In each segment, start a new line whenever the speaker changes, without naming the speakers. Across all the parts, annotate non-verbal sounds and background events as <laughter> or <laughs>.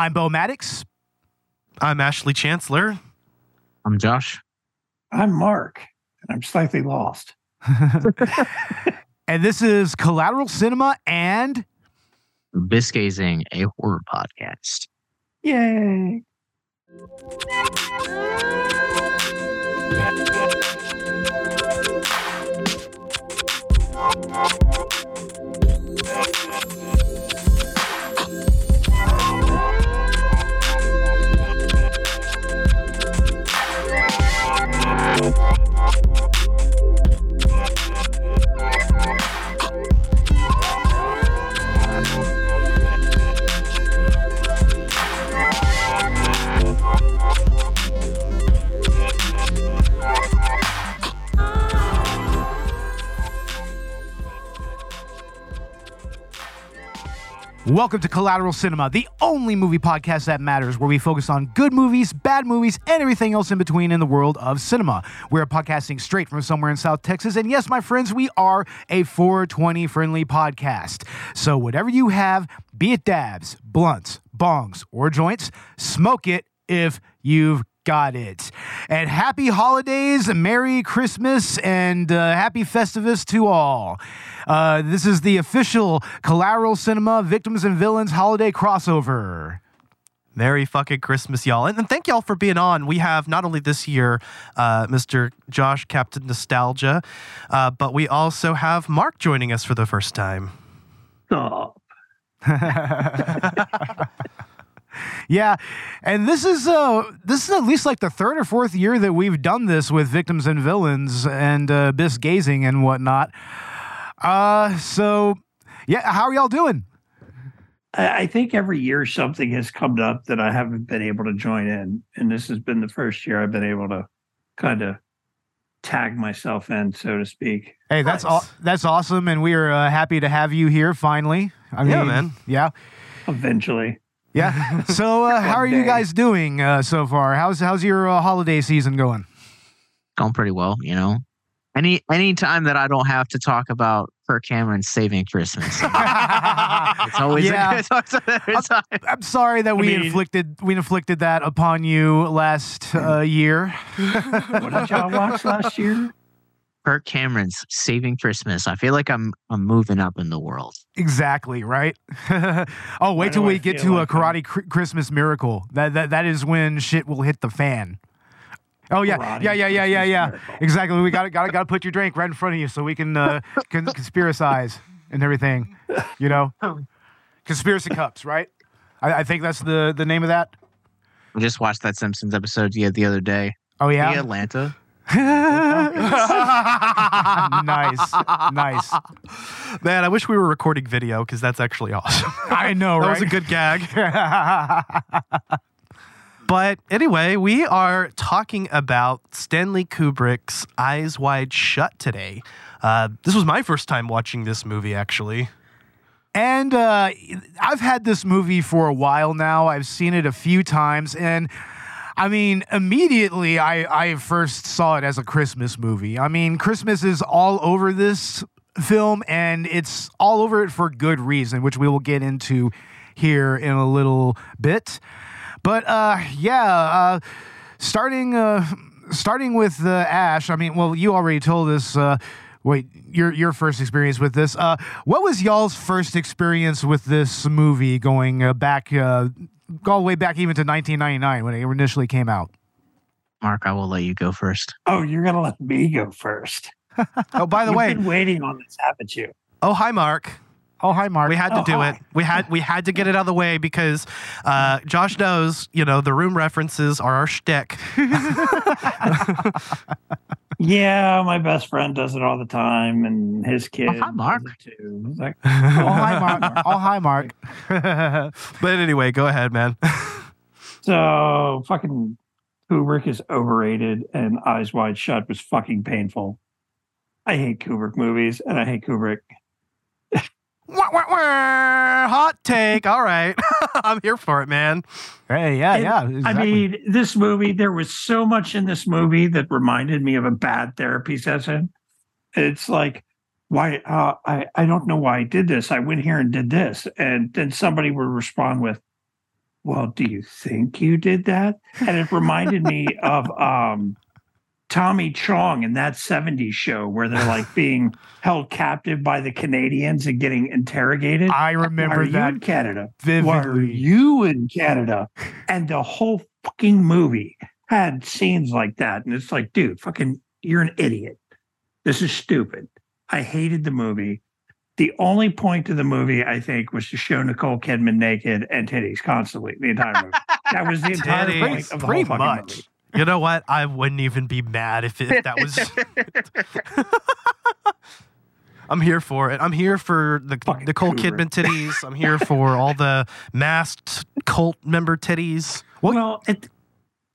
I'm Bo Maddox.
I'm Ashley Chancellor.
I'm Josh.
I'm Mark, and I'm slightly lost. <laughs>
and this is Collateral Cinema and
Abyss Gazing, a horror podcast.
Yay!
Welcome to Collateral Cinema, the only movie podcast that matters, where we focus on good movies, bad movies, and everything else in between in the world of cinema. We're podcasting straight from somewhere in South Texas, and yes, my friends, we are a 420 friendly podcast. So, whatever you have, be it dabs, blunts, bongs, or joints, smoke it if you've got it. And happy holidays, and Merry Christmas, and uh, happy Festivus to all. Uh, this is the official Collateral Cinema Victims and Villains holiday crossover.
Merry fucking Christmas, y'all. And, and thank y'all for being on. We have not only this year uh, Mr. Josh, Captain Nostalgia, uh, but we also have Mark joining us for the first time.
Stop. <laughs> <laughs>
yeah, and this is uh this is at least like the third or fourth year that we've done this with victims and villains and uh, Abyss Gazing and whatnot. Uh, so yeah, how are y'all doing?
I, I think every year something has come up that I haven't been able to join in, and this has been the first year I've been able to kind of tag myself in, so to speak.
Hey, that's all. That's awesome, and we are uh, happy to have you here finally. I
Yeah,
mean,
man.
Yeah,
Eventually,
yeah. <laughs> So, uh, how are you guys doing uh, so far? How's how's your uh, holiday season going?
Going pretty well, you know. Any any time that I don't have to talk about Kirk Cameron saving Christmas, it's always
Yeah.
a good, it's always a good <laughs> time.
I'm sorry that we
mean-
inflicted we inflicted that upon you last uh, year. <laughs>
what did y'all watch last year?
Kirk Cameron's saving Christmas. I feel like I'm I'm moving up in the world.
Exactly right. <laughs> oh, wait till we
I
get to
like
a karate cr- Christmas miracle. That, that that is when shit will hit the fan. Oh yeah,
Karate
yeah, yeah, yeah, yeah, yeah.
Miracle.
Exactly. We got to <laughs> got to got to put your drink right in front of you so we can uh, con- conspiracize and everything. You know, <laughs> conspiracy cups, right? I, I think that's the the name of that.
I just watched that Simpsons episode the, the other day.
Oh yeah.
The Atlanta. <laughs>
nice, nice.
Man, I wish we were recording video because that's actually awesome. <laughs>
I know,
that
right?
was a good gag. <laughs> But anyway, we are talking about Stanley Kubrick's Eyes Wide Shut today. Uh, this was my first time watching this movie, actually.
And uh, I've had this movie for a while now. I've seen it a few times, and I mean, immediately I, I first saw it as a Christmas movie. I mean, Christmas is all over this film, and it's all over it for good reason, which we will get into here in a little bit. But uh, yeah, uh, starting uh, starting with uh, Ash. I mean, well, you already told us. Uh, wait, your your first experience with this. Uh, what was y'all's first experience with this movie? Going uh, back, uh, all the way back even to 1999 when it initially came out.
Mark, I will let you go first.
Oh, you're gonna let me go first. <laughs>
Oh, by the
You've
way,
been waiting on this, haven't you?
Oh, hi, Mark.
oh hi, Mark.
We had to
Oh,
do
hi.
it. We had we had to get it out of the way because uh, Josh knows, you know, the room references are our shtick. <laughs> <laughs>
Yeah, my best friend does it all the time, and his kid.
Oh, hi, Mark.
too. Like, <laughs>
oh hi, Mark. oh hi, Mark. <laughs>
But anyway, go ahead, man. <laughs>
So fucking Kubrick is overrated, and Eyes Wide Shut was fucking painful. I hate Kubrick movies, and I hate Kubrick.
Wah, wah, wah. Hot take. All right. <laughs> I'm here for it, man.
Hey, yeah,
And,
yeah.
I mean, this movie, there was so much in this movie that reminded me of a bad therapy session. It's like, why? Uh, I, I don't know why I did this. I went here and did this. And then somebody would respond with, well, do you think you did that? And it reminded me of um, Tommy Chong in that 70s show where they're like <laughs> being held captive by the Canadians and getting interrogated.
I
Why
remember
you
that
in Canada? Why are you in Canada? And the whole fucking movie had scenes like that. And it's like, dude, fucking, you're an idiot. This is stupid. I hated the movie. The only point of the movie, I think, was to show Nicole Kidman naked and titties constantly the entire movie. That was the <laughs> entire
Titties.
point of the whole fucking
much.
movie.
You know what? I wouldn't even be mad if, it, if that was. <laughs> I'm here for it. I'm here for the
Fucking
Nicole
Kubrick.
Kidman titties. I'm here for all the masked cult member titties.
Well, at,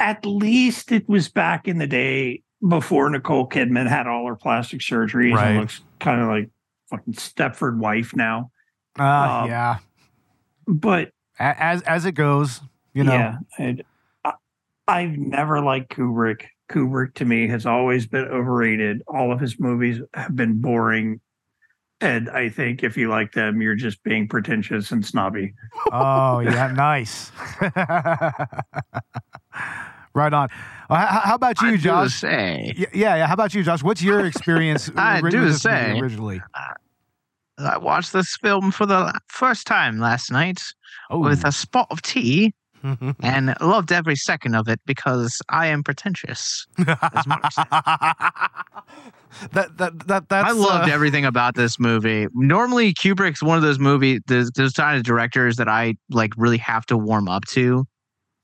at least it was back in the day before Nicole Kidman had all her plastic surgeries
Right.
and looks kind of like fucking Stepford wife now.
Uh,
Um,
yeah.
But
As as it goes, you know.
yeah, and I, I've never liked Kubrick. Kubrick to me has always been overrated. All of his movies have been boring. And I think if you like them, you're just being pretentious and snobby.
Oh, yeah, <laughs> nice. right on. Uh, how, how about
I
you,
do
Josh?
say,
Yeah, yeah. How about you, Josh? What's your <laughs> experience
I do
this movie
say-
originally?
I watched this film for the first time last night
Oh,
with a spot of tea
that, <laughs>
and loved every second of it because I am pretentious. As Mark said. <laughs>
that, that, that, that's.
I loved
uh,
everything about this movie. Normally, Kubrick's one of those movies, those, those kind of directors that I like really have to warm up to.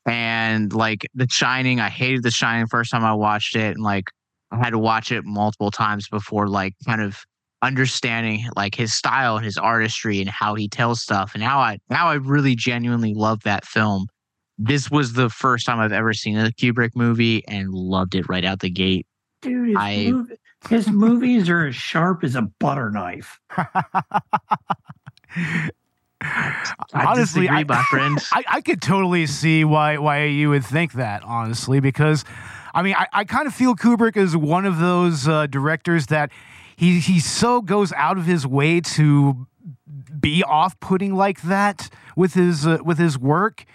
And like The Shining, I hated The Shining first time I watched it, and like I had to watch it multiple times before like kind of understanding like his style and his artistry and how he tells stuff and how I how I really genuinely love that film. This was the first time I've ever seen a Kubrick movie and loved it right out the gate.
Dude, his,
I-
mov- his movies are as sharp as a butter knife. <laughs>
I
Honestly,
disagree,
I-
my friend. <laughs>
I, I could totally see why why you would think that, honestly, because I mean, I, I kind of feel Kubrick is one of those uh, directors that he he so goes out of his way to be off-putting like that with his uh, with his work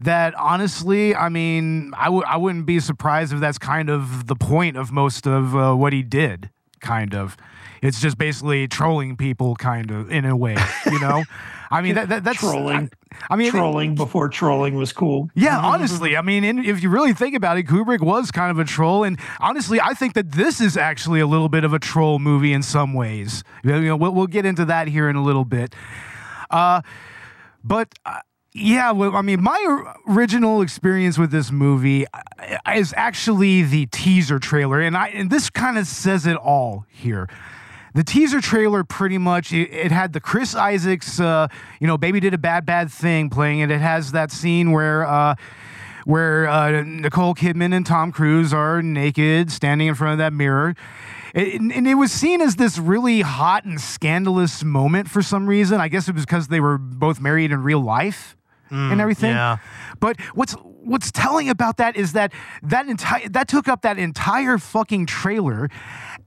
that honestly, I mean, I w- I wouldn't be surprised if that's kind of the point of most of uh, what he did. Kind of, it's just basically trolling people, kind of in a way, you know. I mean, that, that that's
Trolling.
I, I mean,
trolling before trolling was cool.
yeah, honestly, I mean, in, if you really think about it, Kubrick was kind of a troll, and honestly, I think that this is actually a little bit of a troll movie in some ways. You know, we'll, we'll get into that here in a little bit. Uh, but uh, yeah, well, I mean, my original experience with this movie uh, is actually the teaser trailer, and I and this kind of says it all here. The teaser trailer pretty much it, it had the Chris Isaak's, uh, you know, baby did a bad bad thing playing it. It has that scene where. Uh, where uh, Nicole Kidman and Tom Cruise are naked, standing in front of that mirror. It- and it was seen as this really hot and scandalous moment for some reason. I guess it was because they were both married in real life and everything.
yeah.
But what's what's telling about that is that that entire that took up that entire fucking trailer,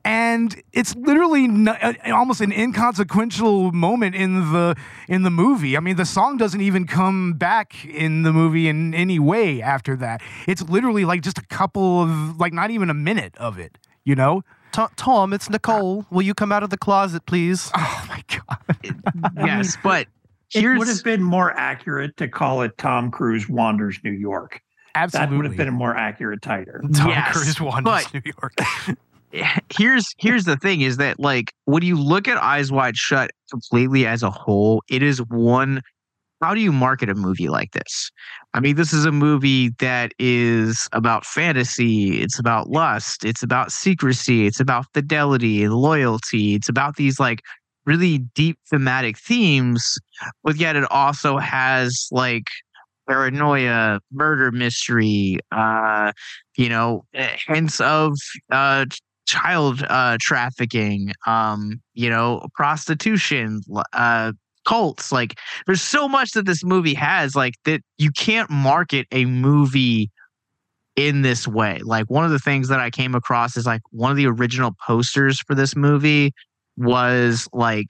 and it's literally n- uh, almost an inconsequential moment in the in the movie. I mean, the song doesn't even come back in the movie in any way after that. It's literally like just a couple of like not even a minute of it. You know?
Tom, it's Nicole. Will you come out of the closet, please?
Oh my god!
yes, but
It would have been more accurate to call it Tom Cruise Wanders New York. Absolutely. That would have been a more accurate title.
Tom
Yes,
Cruise wanders
but-
New York. <laughs>
here's here's the thing is that like when you look at Eyes Wide Shut completely as a whole, it is one. How do you market a movie like this? I mean, this is a movie that is about fantasy. It's about lust. It's about secrecy. It's about fidelity and loyalty. It's about these like really deep thematic themes, but yet it also has like paranoia, murder mystery, uh, you know, eh, hints of uh, child uh, trafficking, um, you know, prostitution, uh, cults. Like, there's so much that this movie has, like, that you can't market a movie in this way. Like, one of the things that I came across is like one of the original posters for this movie was like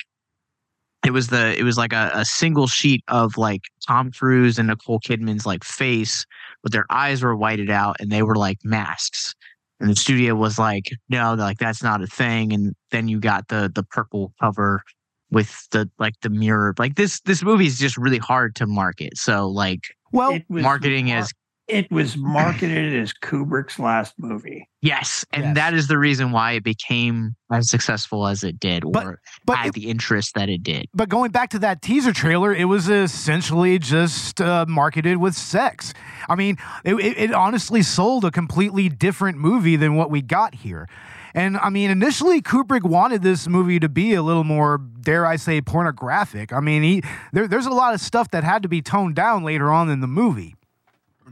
it was the it was like a, a single sheet of like Tom Cruise and Nicole Kidman's like face, but their eyes were whited out and they were like masks. And the studio was like, no, like that's not a thing. And then you got the the purple cover with the like the mirror. Like this this movie is just really hard to market. So like
Well,
marketing
mar-
is
it was marketed as Kubrick's last movie.
yes, and
Yes.
that is the reason why it became as successful as it did,
But-
or
but
had
it-
the interest that it did.
But going back to that teaser trailer, it was essentially just uh, marketed with sex. I mean, it, it, it honestly sold a completely different movie than what we got here. And I mean, initially Kubrick wanted this movie to be a little more, dare I say, pornographic. I mean, he there, there's a lot of stuff that had to be toned down later on in the movie.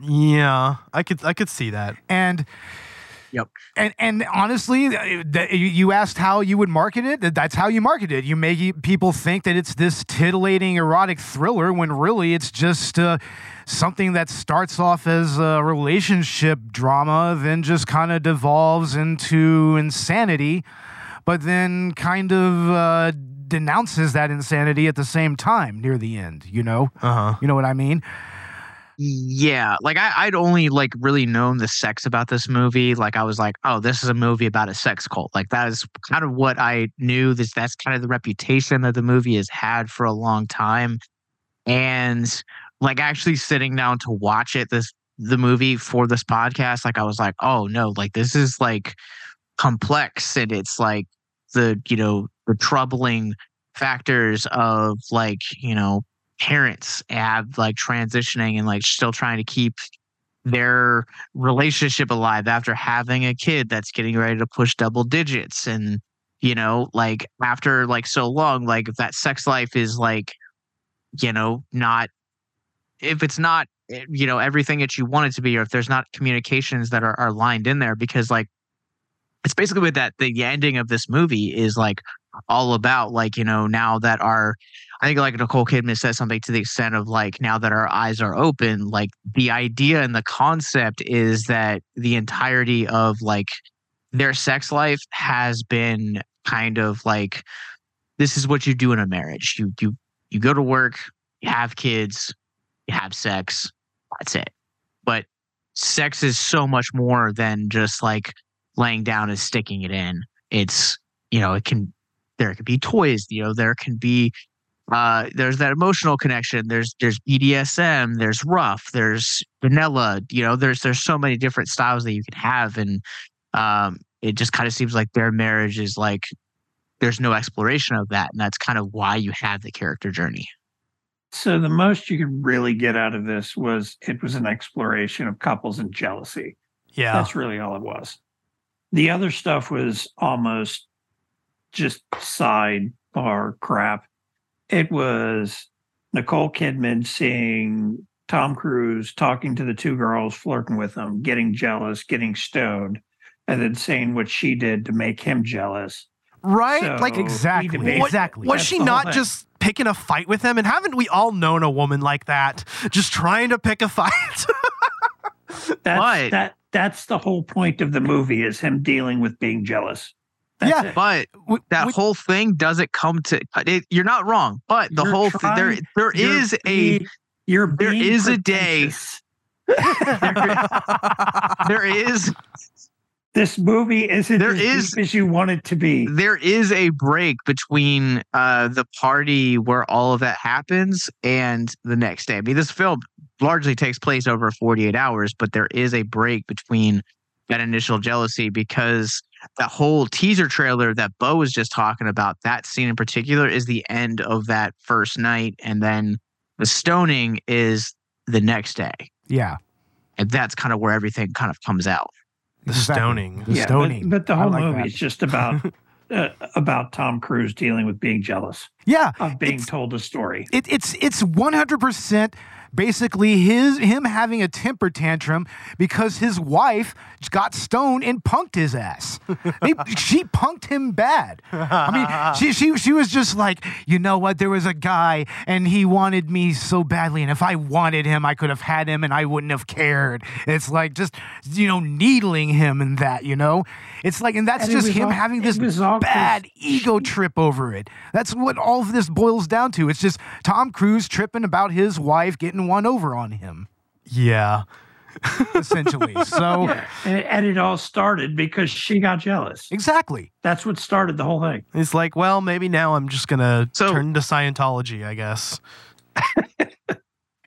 Yeah, I could I could see that.
And
Yep.
And and honestly, uh, you- you asked how you would market it. That's how you market it. You make people think that it's this titillating erotic thriller when really it's just uh, something that starts off as a relationship drama, then just kind of devolves into insanity, but then kind of uh, denounces that insanity at the same time near the end. You know,
Uh huh.
you know what I mean?
Yeah, like I, I'd only like really known the sex about this movie. Like I was like, oh, this is a movie about a sex cult. Like that is kind of what I knew. This that's kind of the reputation that the movie has had for a long time. And like actually sitting down to watch it, this the movie for this podcast, like I was like, oh no, like this is like complex and it's like the you know the troubling factors of like you know parents have like transitioning and like still trying to keep their relationship alive after having a kid that's getting ready to push double digits and you know like after like so long like if that sex life is like you know not if it's not eh, you know everything that you want it to be or if there's not communications that are, are lined in there because like it's basically with that the ending of this movie is like all about like you know now that our I think like Nicole Kidman says something to the extent of like now that our eyes are open, like the idea and the concept is that the entirety of like their sex life has been kind of like this is what you do in a marriage. You you you go to work, you have kids, you have sex, that's it. But sex is so much more than just like laying down and sticking it in. It's you know, it can there can be toys, you know, there can be uh, there's that emotional connection. There's there's BDSM. There's rough. There's vanilla. You know, there's there's so many different styles that you can have, and um, it just kind of seems like their marriage is like there's no exploration of that, and that's kind of why you have the character journey.
So the most you could really get out of this was it was an exploration of couples and jealousy.
Yeah.
That's really all it was. The other stuff was almost just sidebar crap. It was Nicole Kidman seeing Tom Cruise talking to the two girls, flirting with them, getting jealous, getting stoned, and then saying what she did to make him jealous.
right.
So
like
he
Exactly.
debates-
Exactly.
was she not
thing.
just picking a fight with him? And haven't we all known a woman like that, just trying to pick a fight? <laughs>
That's
But-
that that's the whole point of the movie is him dealing with being jealous. That's
Yeah,
it.
But
We-
that
we-
whole thing doesn't come to. It, you're not wrong. But the whole th- there
trying-
there a
be- you're
there is a day- <laughs> there is <laughs>
This movie isn't
There
as
is-
deep as you want it to be.
there is a break between uh the party where all of that happens and the next day. I mean, this film largely takes place over 48 hours, but there is a break between that initial jealousy because that whole teaser trailer that Bo was just talking about, that scene in particular is the end of that first night. And then the stoning is the next day.
yeah.
And that's kind of where everything kind of comes out.
The
Exactly.
stoning.
The
yeah,
stoning.
But, but the whole
like
movie
that.
is just about <laughs> uh, about Tom Cruise dealing with being jealous
Yeah.
of being told a story.
It, it's it's 100% basically his him having a temper tantrum because his wife got stoned and punked his ass. <laughs> They- she punked him bad. I mean, she she she was just like, you know what? There was a guy and he wanted me so badly, and if I wanted him, I could have had him, and I wouldn't have cared. It's like just you know needling him and that. You know, it's like, and that's
And
just him
all-
having this
was all 'cause
bad ego trip over it. That's what all of this boils down to. It's just Tom Cruise tripping about his wife getting one over on him,
Yeah. <laughs>
essentially. So, <laughs>
and, and it all started because she got jealous.
exactly.
That's what started the whole thing.
He's like, well, maybe now I'm just gonna
So-
turn to Scientology, I guess. <laughs>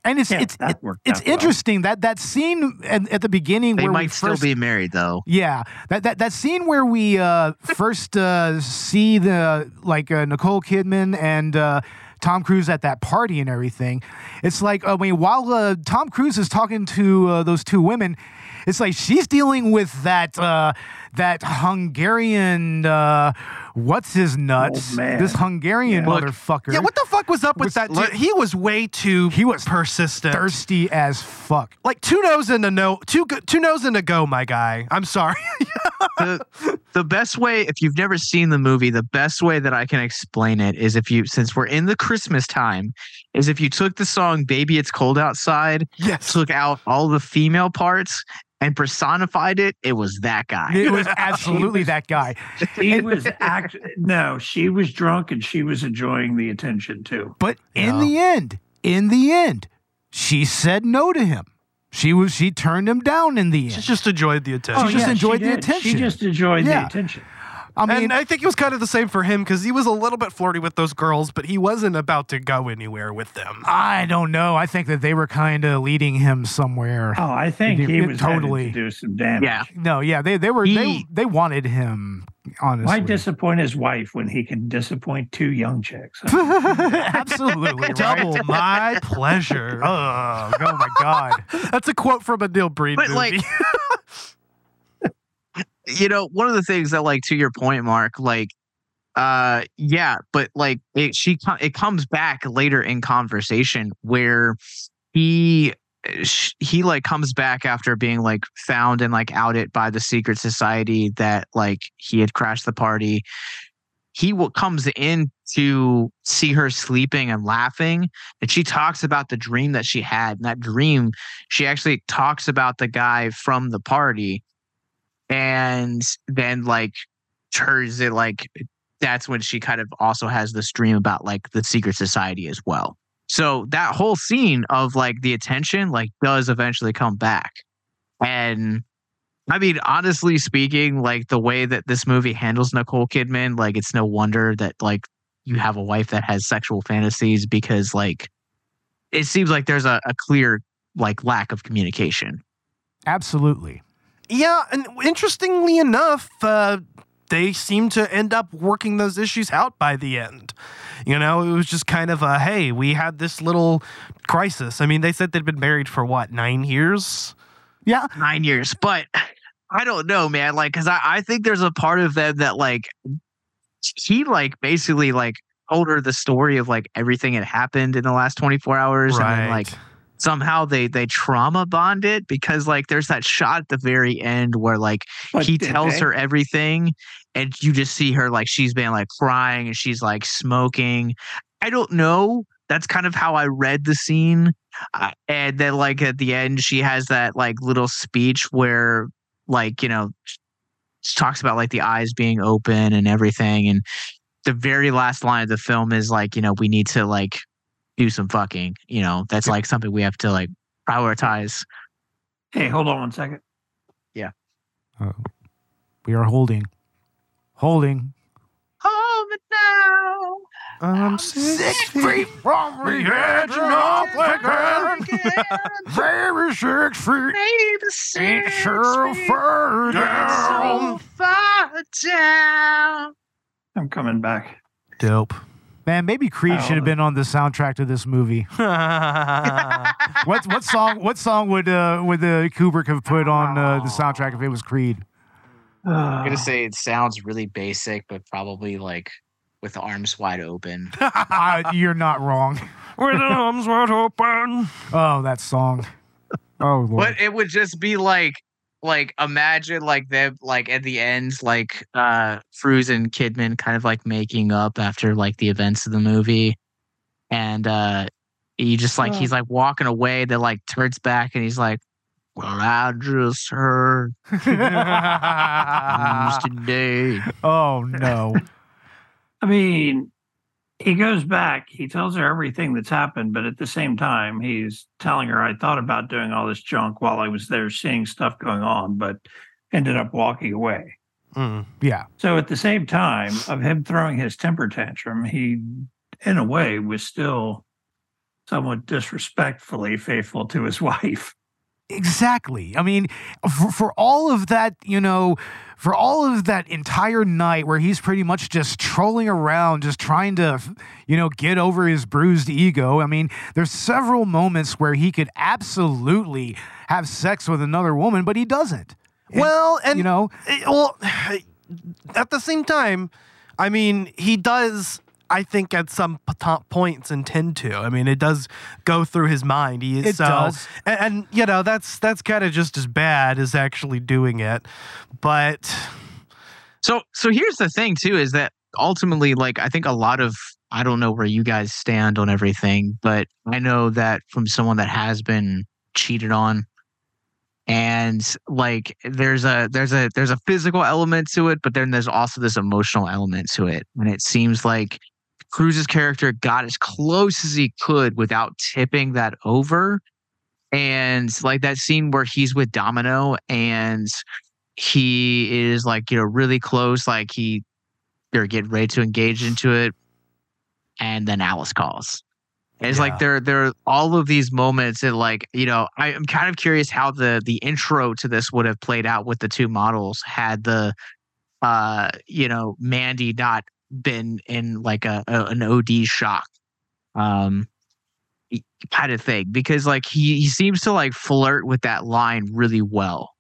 And it's
Yeah,
it's
that
it-
worked
it's
out well.
interesting that that scene at, at the beginning
They
where we
might still
first
be married though.
Yeah, that that that scene where we uh, first uh, see the like uh, Nicole Kidman and uh, Tom Cruise at that party and everything. It's like I mean, while uh, Tom Cruise is talking to uh, those two women, it's like she's dealing with that uh, that Hungarian. Uh, What's his nuts?
Old man.
This Hungarian
Yeah.
Motherfucker.
Yeah, what the fuck was up with
Was-
that dude?
look-
he was way too
He was
persistent.
thirsty as fuck.
Like two nose and a no, two go, two nose and a go, my guy. I'm sorry. <laughs>
the the best way if you've never seen the movie the best way that i can explain it is if you since we're in the christmas time is if you took the song baby it's cold outside
yes.
took out all the female parts and personified it it was that guy
It was <laughs> absolutely that guy.
She was <laughs> act. No, she was drunk and she was enjoying the attention too.
But in
Yeah.
the end, in the end, she said no to him. She was she turned him down in the end.
She just enjoyed the attention.
She oh, just enjoyed the
did. She just enjoyed
Yeah.
the attention.
I mean,
and I think it was kind of the same for him because he was a little bit flirty with those girls, but he wasn't about to go anywhere with them.
I don't know. I think that they were kind of leading him somewhere.
Oh, I think
It-
he was
totally-
totally to do some damage.
Yeah.
No, yeah, they they were they,
He-
they wanted him. Honestly,
Why disappoint his wife when he can disappoint two young chicks? <laughs>
absolutely right?
Double <laughs> my pleasure.
Oh, oh my god!
That's a quote from a Neil Breen
But,
movie.
like, <laughs> you know one of the things that like to your point mark like uh yeah but like it she it comes back later in conversation where he he like comes back after being like found and like outed by the secret society that like he had crashed the party. He w- comes in to see her sleeping and laughing and she talks about the dream that she had and that dream she actually talks about the guy from the party and then like turns it like that's when she kind of also has this dream about like the secret society as well. So that whole scene of like the attention like does eventually come back. And i mean honestly speaking like the way that this movie handles nicole kidman like it's no wonder that like you have a wife that has sexual fantasies because like it seems like there's a, a clear like lack of communication.
Absolutely.
Yeah, and interestingly enough, uh, they seem to end up working those issues out by the end. You know, it was just kind of a hey, we had this little crisis. I mean, they said they'd been married for what nine years.
Yeah,
nine years. But I don't know, man. Like, cause I, I think there's a part of them that like he like basically like told her the story of like everything that happened in the last 24 hours and then like somehow they they trauma bond it because like there's that shot at the very end where like
But
he tells
they?
her everything and you just see her like she's been like crying and she's like smoking. I don't know. That's kind of how i read the scene. Uh, and then like at the end she has that like little speech where like you know she talks about like the eyes being open and everything and the very last line of the film is like you know we need to like do some fucking you know that's like something we have to like prioritize
Hey, hold on one second.
Yeah, we are holding, holding.
hold me now
Um,
Six feet from the edge of the Very six feet. Ain't so far down.
I'm coming back.
dope.
Man, maybe Creed should have been on the soundtrack to this movie. <laughs> What what song? What song would uh, would the Kubrick have put on uh, the soundtrack if it was Creed?
I'm gonna <sighs> say it sounds really basic, but probably like with arms wide open. <laughs>
Uh, you're not wrong.
with arms wide open.
Oh, that song. Oh lord.
But it would just be like like imagine like them like at the end like uh Cruise and Kidman kind of like making up after like the events of the movie. And uh he just like he's like walking away, that like turns back and he's like, Well, I just heard <laughs> today.
oh no. <laughs>
I mean, he goes back, he tells her everything that's happened, but at the same time, he's telling her, I thought about doing all this junk while I was there seeing stuff going on, but ended up walking away.
Mm.
Yeah.
So at the same time of him throwing his temper tantrum, he, in a way, was still somewhat disrespectfully faithful to his <laughs> wife.
Exactly. I mean, for, for all of that, you know, for all of that entire night where he's pretty much just trolling around, just trying to, you know, get over his bruised ego. I mean, there's several moments where he could absolutely have sex with another woman, but he doesn't. And,
Well, and
you know,
Eh, well, <sighs> at the same time, I mean, he does. I think at some p- top points intend to. I mean, it does go through his mind. He is
It
so,
does.
and, and you know that's that's kind of just as bad as actually doing it. But
So so here's the thing too is that ultimately like I think a lot of I don't know where you guys stand on everything, but I know that from someone that has been cheated on and like there's a there's a there's a physical element to it, but then there's also this emotional element to it. And it seems like Cruise's character got as close as he could without tipping that over. And like that scene where he's with Domino and he is like you know really close like he they're getting ready to engage into it and then alice calls And it's
Yeah.
like there there are all of these moments that like you know I, i'm kind of curious how the the intro to this would have played out with the two models had the uh you know mandy not been in like a, a an od shock um kind of thing because like he he seems to like flirt with that line really well.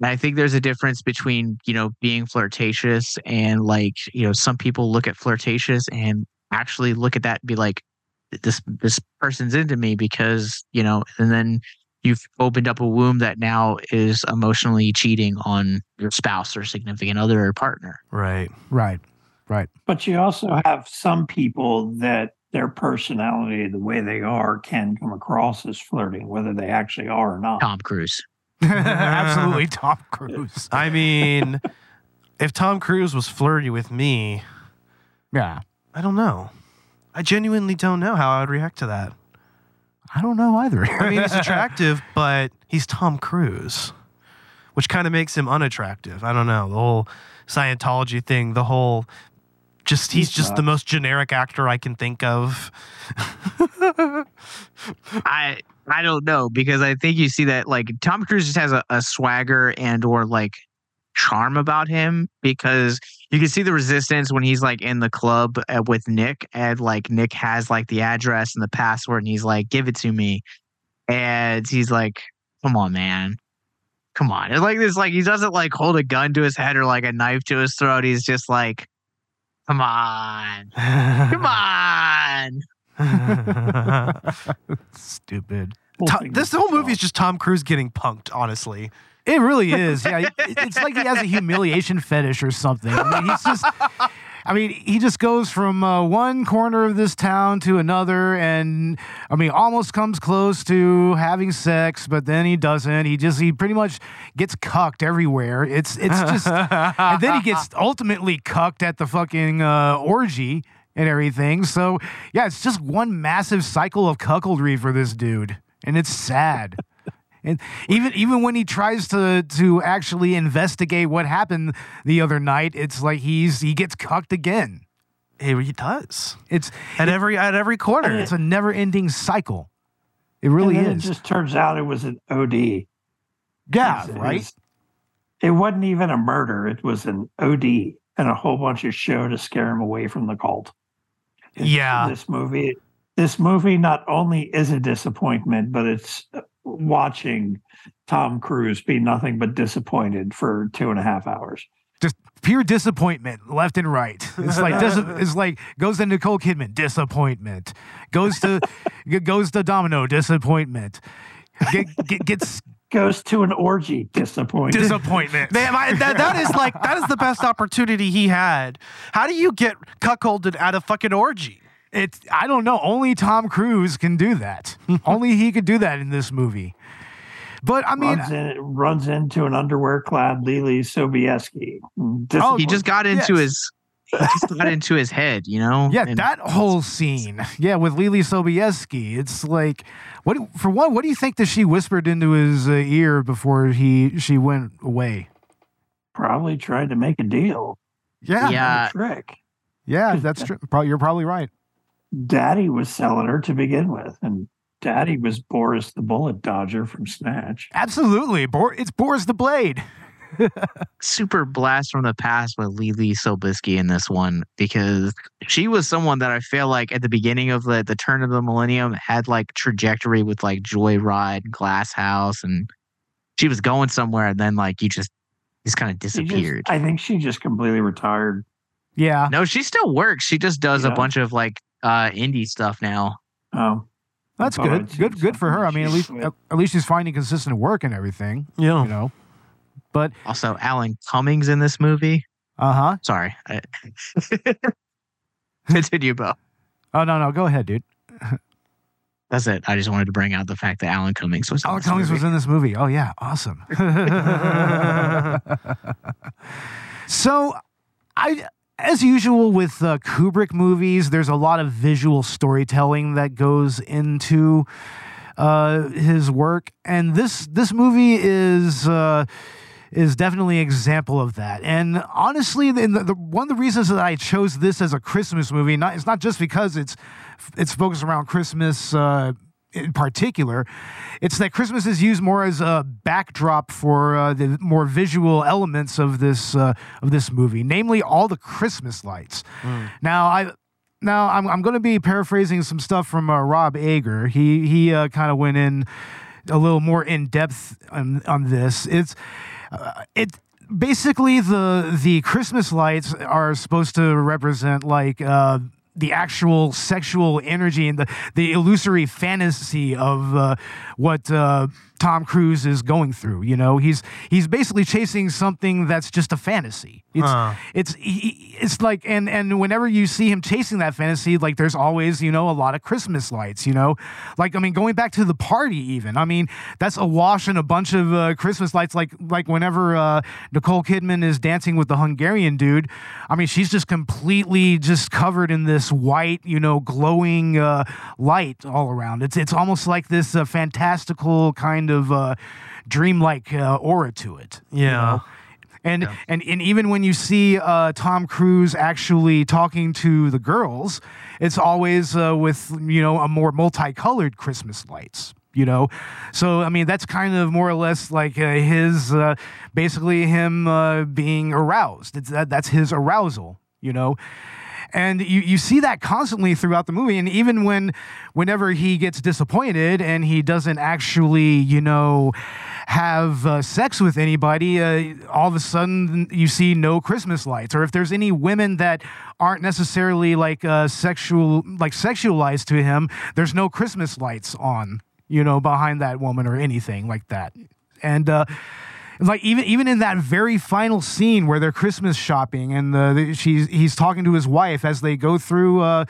And I think there's a difference between, you know, being flirtatious and like, you know, some people look at flirtatious and actually look at that and be like, this this person's into me because, you know, and then you've opened up a womb that now is emotionally cheating on your spouse or significant other or partner.
right,
right, right.
But you also have some people that their personality, the way they are, can come across as flirting, whether they actually are or not.
Tom Cruise. <laughs>
Absolutely, Tom Cruise.
I mean, if Tom Cruise was flirty with me,
Yeah,
I don't know. I genuinely don't know how I would react to that.
I don't know either.
I mean, he's <laughs> attractive, but he's Tom Cruise, which kind of makes him unattractive. I don't know. The whole Scientology thing, the whole just he's
He's
just
not.
the most generic actor I can think of. <laughs>
I I don't know because I think you see that like Tom Cruise just has a, a swagger and or like charm about him because you can see the resistance when he's like in the club uh, with Nick and like Nick has like the address and the password and he's like give it to me and he's like come on man come on it's like this like he doesn't like hold a gun to his head or like a knife to his throat he's just like come on come <laughs> on
Stupid.
To- this whole movie is just Tom Cruise getting punked, honestly.
It really is. Yeah, <laughs> it's like he has a humiliation fetish or something. I mean, he's just. I mean, he just goes from uh, one corner of this town to another, and I mean, almost comes close to having sex, but then he doesn't. He just he pretty much gets cucked everywhere. It's it's just, <laughs> and then he gets ultimately cucked at the fucking uh, orgy and everything. So yeah, it's just one massive cycle of cuckoldry for this dude, and it's sad. And even even when he tries to to actually investigate what happened the other night, it's like he's he gets cucked again.
He, he does
It's
at every at every corner.
it's a never ending cycle. It really
and then
is.
It just turns out it was an OD.
yeah,
It's-
right.
it's- It wasn't even a murder. It was an OD and a whole bunch of show to scare him away from the cult. It's-
Yeah.
This movie, this movie not only is a disappointment, but it's watching Tom Cruise be nothing but disappointed for two and a half hours.
just pure disappointment left and right. It's like dis- it's like goes to Nicole Kidman, disappointment. Goes to <laughs> g- goes to Domino, disappointment. Get, get, gets <laughs>
Goes to an orgy. disappointment
disappointment. <laughs>
Man, I, that, that is like that is the best opportunity he had. How do you get cuckolded at a fucking orgy?
It's I don't know. Only Tom Cruise can do that. <laughs> Only he could do that in this movie. But I mean,
runs, in, runs into an underwear clad Leelee Sobieski.
Oh,
he just got into
yes.
his he just got <laughs> into his head, you know?
yeah,
And
that whole scene, yeah, with Leelee Sobieski, it's like, what? do- For one, what do you think that she whispered into his uh, ear before he she went away?
probably tried to make a deal.
Yeah,
Yeah.
A trick.
yeah, <laughs> that's true. Probably, you're probably right.
Daddy was selling her to begin with, and Daddy was Boris the Bullet Dodger from Snatch.
Absolutely, Bor- it's Boris the Blade. <laughs>
super blast from the past with Leelee Sobieski in this one because she was someone that I feel like at the beginning of the, the turn of the millennium had like trajectory with like Joyride, Glass House, and she was going somewhere, and then like you just just kind of
She just-
disappeared.
I think she just completely retired.
Yeah,
no, she still works. She just does a bunch of like uh indie stuff now.
Oh,
that's
I thought
good. Good, good for her. I mean, at least at, at least she's finding consistent work and everything.
Yeah.
You know. But
Also, Alan Cummings in this movie.
uh huh.
Sorry. I- <laughs> Continue, Bo.
Oh no, no, go ahead, dude.
That's it. I just wanted to bring out the fact that Alan Cummings was. in
Alan
this
Cummings
movie.
was in this movie. Oh yeah, awesome. <laughs> <laughs> so, I, as usual with uh, Kubrick movies, there's a lot of visual storytelling that goes into uh, his work, and this this movie is. Uh, is definitely an example of that. And honestly, the, the, one of the reasons that I chose this as a Christmas movie, not, it's not just because it's it's focused around Christmas uh, in particular. It's that Christmas is used more as a backdrop for uh, the more visual elements of this uh, of this movie, namely all the Christmas lights. Now I. Now I'm, I'm going to be paraphrasing some stuff from uh, Rob Ager. He he uh, kind of went in a little more in depth on, on this. It's uh, it basically the the Christmas lights are supposed to represent like uh, the actual sexual energy and the the illusory fantasy of uh, what uh, Tom Cruise is going through. You know, he's he's basically chasing something that's just a fantasy. It's
Huh.
it's he- it's like and and whenever you see him chasing that fantasy, like there's always you know a lot of Christmas lights. You know, like I mean going back to the party even. I mean that's awash in a bunch of uh, Christmas lights. Like like whenever uh, Nicole Kidman is dancing with the Hungarian dude, I mean she's just completely just covered in this white you know glowing uh, light all around. It's it's almost like this uh, fantastical kind of uh, dreamlike uh, aura to it. you
Yeah.
know? And, and and even when you see uh, Tom Cruise actually talking to the girls, it's always uh, with you know a more multicolored Christmas lights. You know, so I mean that's kind of more or less like uh, his uh, basically him uh, being aroused. It's that that's his arousal. You know, and you, you see that constantly throughout the movie. And even when whenever he gets disappointed and he doesn't actually you know have uh, sex with anybody uh, all of a sudden you see no christmas lights. Or if there's any women that aren't necessarily like uh, sexual like sexualized to him there's no christmas lights on you know behind that woman or anything like that. And uh like even even in that very final scene where they're Christmas shopping and the, the- she's he's talking to his wife as they go through uh,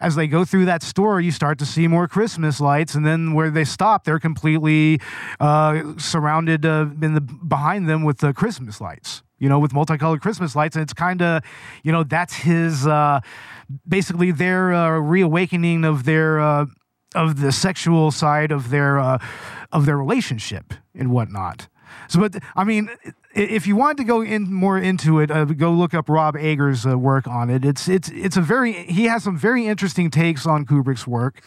as they go through that store, you start to see more Christmas lights, and then where they stop, they're completely uh, surrounded uh, in the behind them with the Christmas lights. You know, with multicolored Christmas lights, and it's kind of, you know, that's his uh, basically their uh, reawakening of their uh, of the sexual side of their uh, of their relationship and whatnot. So, but I mean, if you want to go in more into it, uh, go look up Rob Ager's uh, work on it. It's it's it's a very he has some very interesting takes on Kubrick's work,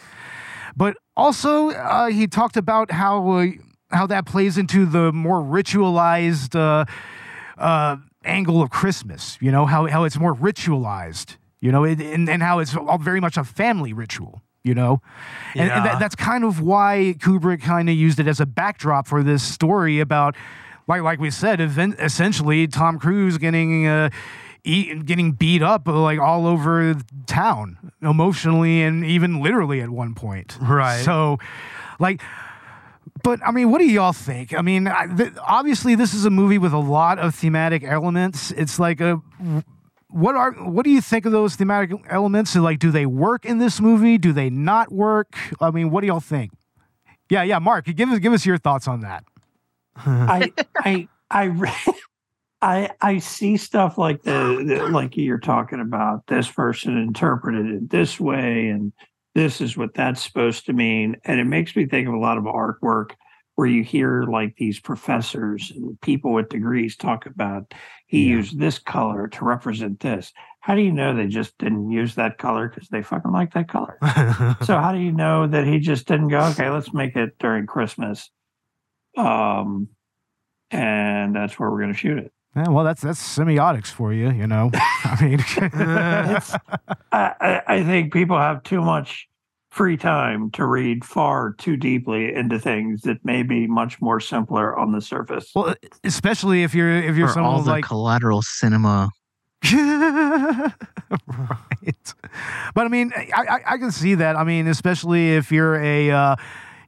but also uh, he talked about how uh, how that plays into the more ritualized uh, uh, angle of Christmas. You know how how it's more ritualized. You know, it, and and how it's all very much a family ritual. You know, and, and that, that's kind of why Kubrick kind of used it as a backdrop for this story about like like we said, event, essentially Tom Cruise getting uh, eat, getting beat up like all over town, emotionally and even literally at one point.
Right.
So, like. But I mean, what do y'all think? I mean, I, th- obviously, this is a movie with a lot of thematic elements. It's like a what are what do you think of those thematic elements? Like, do they work in this movie? Do they not work? I mean, what do y'all think? Yeah, yeah, Mark, give us give us your thoughts on that.
I I I <laughs> I I see stuff like the, the like you're talking about. This person interpreted it this way, and this is what that's supposed to mean. And it makes me think of a lot of artwork where you hear like these professors and people with degrees talk about he
Yeah.
used this color to represent this. How do you know they just didn't use that color because they fucking like that color? so <laughs> how do you know that he just didn't go okay let's make it during christmas um and that's where we're going to shoot it
Yeah, well, that's that's semiotics for you, you know. <laughs> I mean, <laughs>
I, I think people have too much free time to read far too deeply into things that may be much more simpler on the surface
well, especially if you're if you're
For all
someone
the
like
collateral cinema. <laughs>
right. But I mean, I, I I can see that. I mean, especially if you're a uh,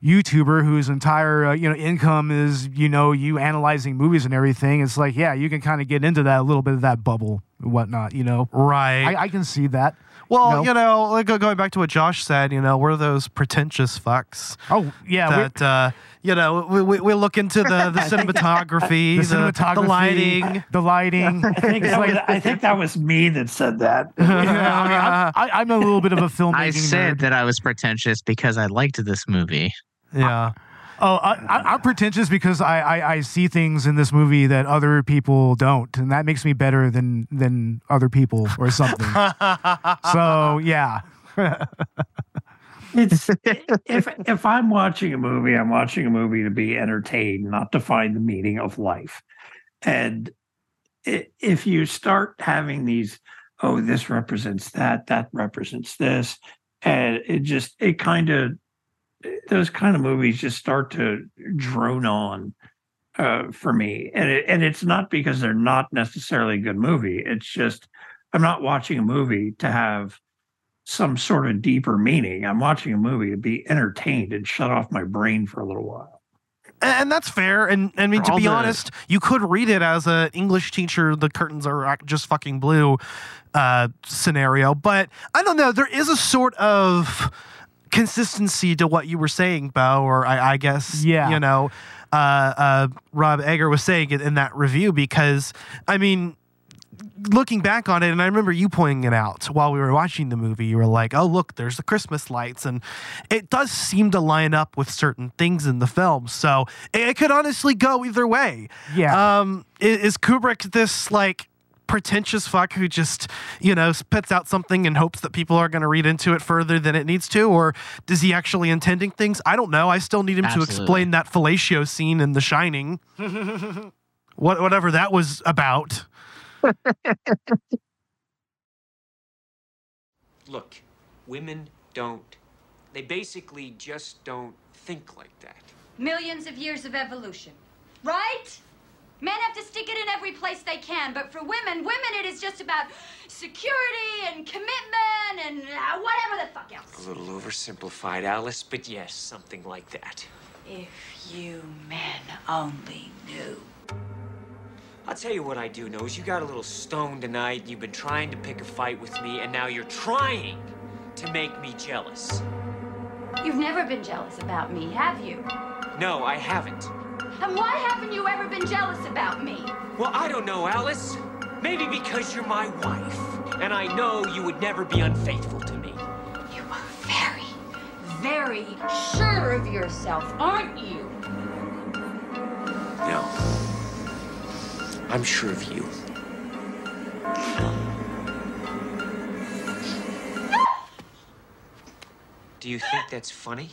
YouTuber whose entire uh, you know income is you know you analyzing movies and everything. It's like yeah, you can kind of get into that a little bit of that bubble and whatnot. You know,
right.
I, I can see that.
Well,
know?
you know, like going back to what Josh said, you know, we're those pretentious fucks
Oh yeah,
that uh, you know we, we, we look into the, the <laughs> cinematography,
the
the,
cinematography,
the lighting.
the lighting. <laughs>
I think,
It's like-
was, I think that was me that said that. <laughs>
yeah, I mean, I'm, I, I'm a little bit of a filmmaking
I said
nerd.
that I was pretentious because I liked this movie.
yeah.
Oh, I, I, I'm pretentious because I, I, I see things in this movie that other people don't, and that makes me better than than other people or something. <laughs> so yeah, <laughs>
It's if if I'm watching a movie, I'm watching a movie to be entertained, not to find the meaning of life. And if you start having these, oh, this represents that, that represents this, and it just it kind of those kind of movies just start to drone on uh, for me, and it, and it's not because they're not necessarily a good movie. It's just I'm not watching a movie to have some sort of deeper meaning. I'm watching a movie to be entertained and shut off my brain for a little while.
And that's fair. And I mean, to be honest, you could read it as an English teacher, the curtains are just fucking blue uh, scenario. But I don't know. There is a sort of consistency to what you were saying, Bo, or I, I guess,
Yeah.
you know, uh, uh, Rob Ager was saying it in that review because, I mean, looking back on it, and I remember you pointing it out while we were watching the movie, you were like, oh, look, there's the Christmas lights. And it does seem to line up with certain things in the film. So it, could honestly go either way.
yeah.
Um, is Kubrick this like pretentious fuck who just, you know, spits out something and hopes that people are going to read into it further than it needs to? Or does he actually intending things? I don't know. I still need him to explain that fellatio scene in The Shining. <laughs> what, whatever that was about. <laughs>
Look, women don't. They basically just don't think like that.
Millions of years of evolution. Right? Men have to stick it in every place they can, but for women, women, it is just about security and commitment and uh, whatever the fuck else.
A little oversimplified, Alice, but yes, something like that.
If you men only knew.
I'll tell you what I do know is you got a little stoned tonight, you've been trying to pick a fight with me, and now you're trying to make me jealous.
You've never been jealous about me, have you?
No, I haven't.
And why haven't you ever been jealous about me?
Well, I don't know, Alice. Maybe because you're my wife, and I know you would never be unfaithful to me.
You are very, very sure of yourself, aren't you?
No. I'm sure of you. Do you think that's funny?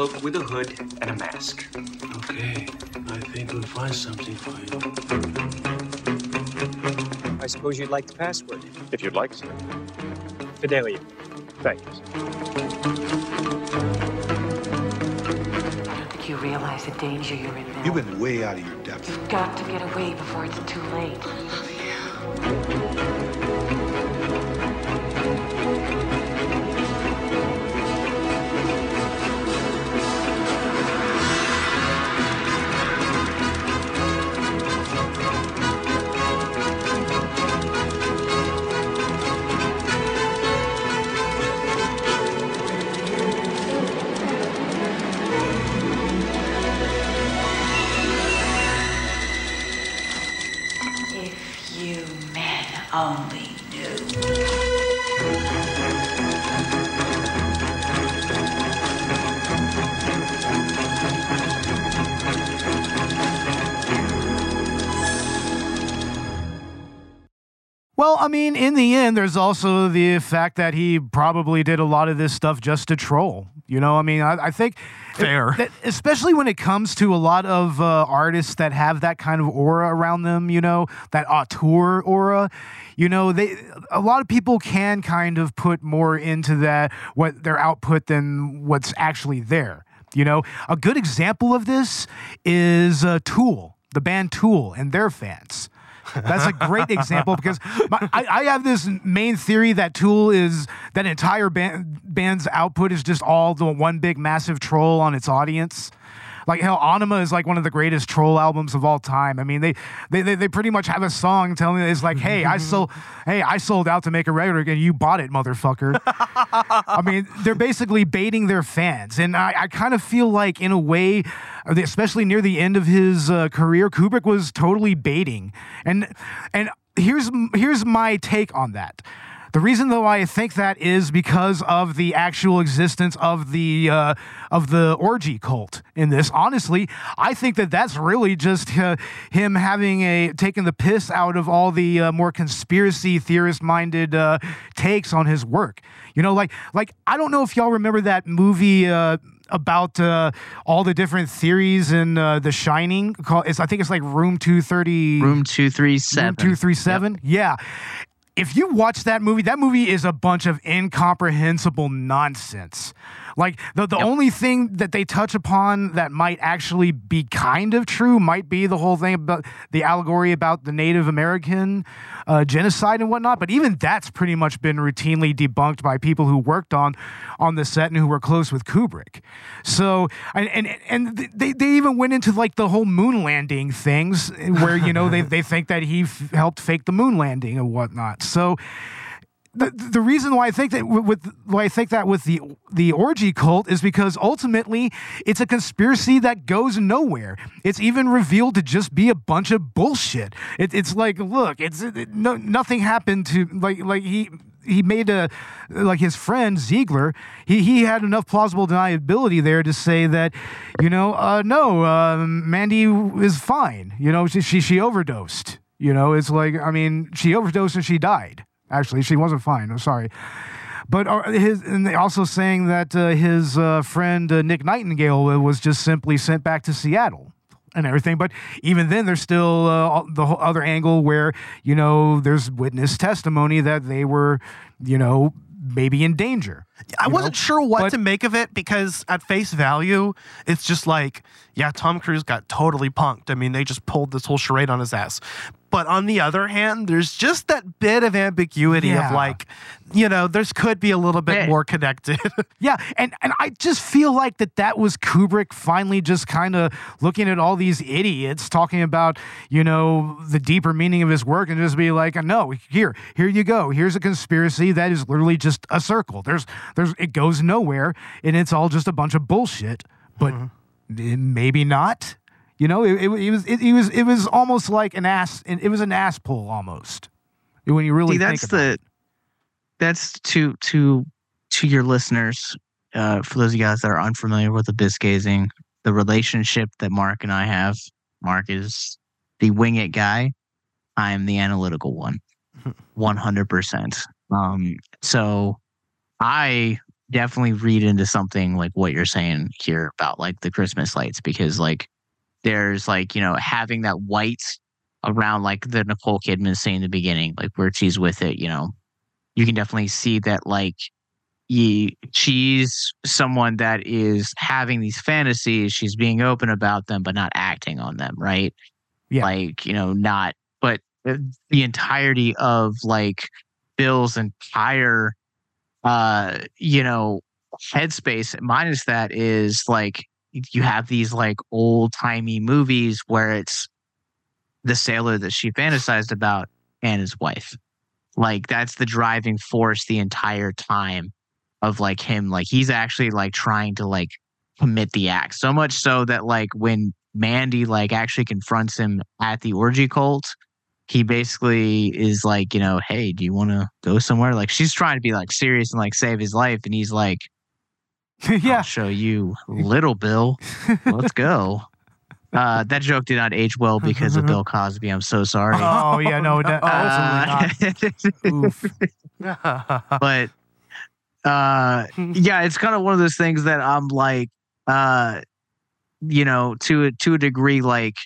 Cloak with a hood and a mask.
Okay, I think we'll find something for you.
I suppose you'd like the password.
If you'd like, sir.
Fidelio.
Thank you.
I don't think you realize the danger you're in now.
You've been way out of your depth.
You've got to get away before it's too late.
Mean, in the end, there's also the fact that he probably did a lot of this stuff just to troll. You know, I mean, I, I think
Fair.
that- especially when it comes to a lot of uh, artists that have that kind of aura around them. You know, that auteur aura. You know, they a lot of people can kind of put more into that what their output than what's actually there. You know, a good example of this is uh, Tool, the band Tool, and their fans. That's a great example because my, I, I have this main theory that Tool is that entire band, band's output is just all the one big massive troll on its audience. Like hell, Anima is like one of the greatest troll albums of all time. I mean, they they, they, they pretty much have a song telling it's like, hey, I <laughs> sold, hey, I sold out to make a record and you bought it, motherfucker. <laughs> I mean, they're basically baiting their fans, and I, I kind of feel like, in a way, especially near the end of his uh, career, Kubrick was totally baiting. And and here's here's my take on that. The reason, though, I think that is because of the actual existence of the uh, of the orgy cult in this. Honestly, I think that that's really just uh, him having a taking the piss out of all the uh, more conspiracy theorist minded uh, takes on his work. You know, like like I don't know if y'all remember that movie. Uh, about uh, all the different theories in uh, The Shining, it's, I think it's like Room Two Thirty.
Room two three seven.
Two three seven. Yeah. If you watch that movie, that movie is a bunch of incomprehensible nonsense. Like the the only thing that they touch upon that might actually be kind of true might be the whole thing about the allegory about the Native American uh, genocide and whatnot. But even that's pretty much been routinely debunked by people who worked on on the set and who were close with Kubrick. So and and and they they even went into like the whole moon landing things where you know they <laughs> they think that he f- helped fake the moon landing and whatnot. So the the reason why I think that with- why I think that with the the orgy cult is because ultimately it's a conspiracy that goes nowhere. It's even revealed to just be a bunch of bullshit. It, it's like, look, it's it, no nothing happened to like like he he made a like his friend Ziegler. He he had enough plausible deniability there to say that, you know, uh, no, um, Mandy is fine. You know, she she, she overdosed. You know, it's like I mean, she overdosed and she died. Actually, she wasn't fine. I'm sorry. But uh, his, and also saying that uh, his uh, friend uh, Nick Nightingale was just simply sent back to Seattle and everything. But even then, there's still uh, the whole other angle where you know there's witness testimony that they were, you know, maybe in danger.
I wasn't
know?
sure what
But-
to make of it because at face value, it's just like, yeah, Tom Cruise got totally punked. I mean, they just pulled this whole charade on his ass. But on the other hand, there's just that bit of ambiguity
Yeah.
of like, you know, there's could be a little bit
Yeah.
more connected. <laughs>
Yeah, and and I just feel like that that was Kubrick finally just kind of looking at all these idiots talking about you know the deeper meaning of his work and just be like, no, here, here you go. Here's a conspiracy that is literally just a circle. There's there's it goes nowhere, and it's all just a bunch of bullshit. But eh, maybe not. You know, it, it, it was it, it was it was almost like an ass. It was an ass pull almost when you really
See,
think
that's
about
the
it.
that's to to to your listeners. Uh, for those of you guys that are unfamiliar with abyss gazing, the relationship that Mark and I have. Mark is the wing it guy. I am the analytical one, <laughs> one hundred percent. Um, so I definitely read into something like what you're saying here about like the Christmas lights because like there's like you know having that white around like the Nicole Kidman scene in the beginning, like where she's with it, you know, you can definitely see that like ye, she's someone that is having these fantasies, she's being open about them, but not acting on them, right?
Yeah.
Like, you know, not, but the entirety of like Bill's entire, uh, you know, headspace minus that is like you have these like old timey movies where it's the sailor that she fantasized about and his wife. Like that's the driving force the entire time of like him. Like he's actually like trying to like commit the act. So much so that like when Mandy like actually confronts him at the orgy cult, he basically is like, you know, hey, do you want to go somewhere? Like she's trying to be like serious and like save his life, and he's like, <laughs>
yeah.
I'll show you, <laughs> little Bill. Let's go. Uh, that joke did not age well because of <laughs> Bill Cosby. I'm so sorry.
Oh yeah, no, that,
Uh. But uh yeah it's kind of one of those things that i'm like uh you know to a to a degree like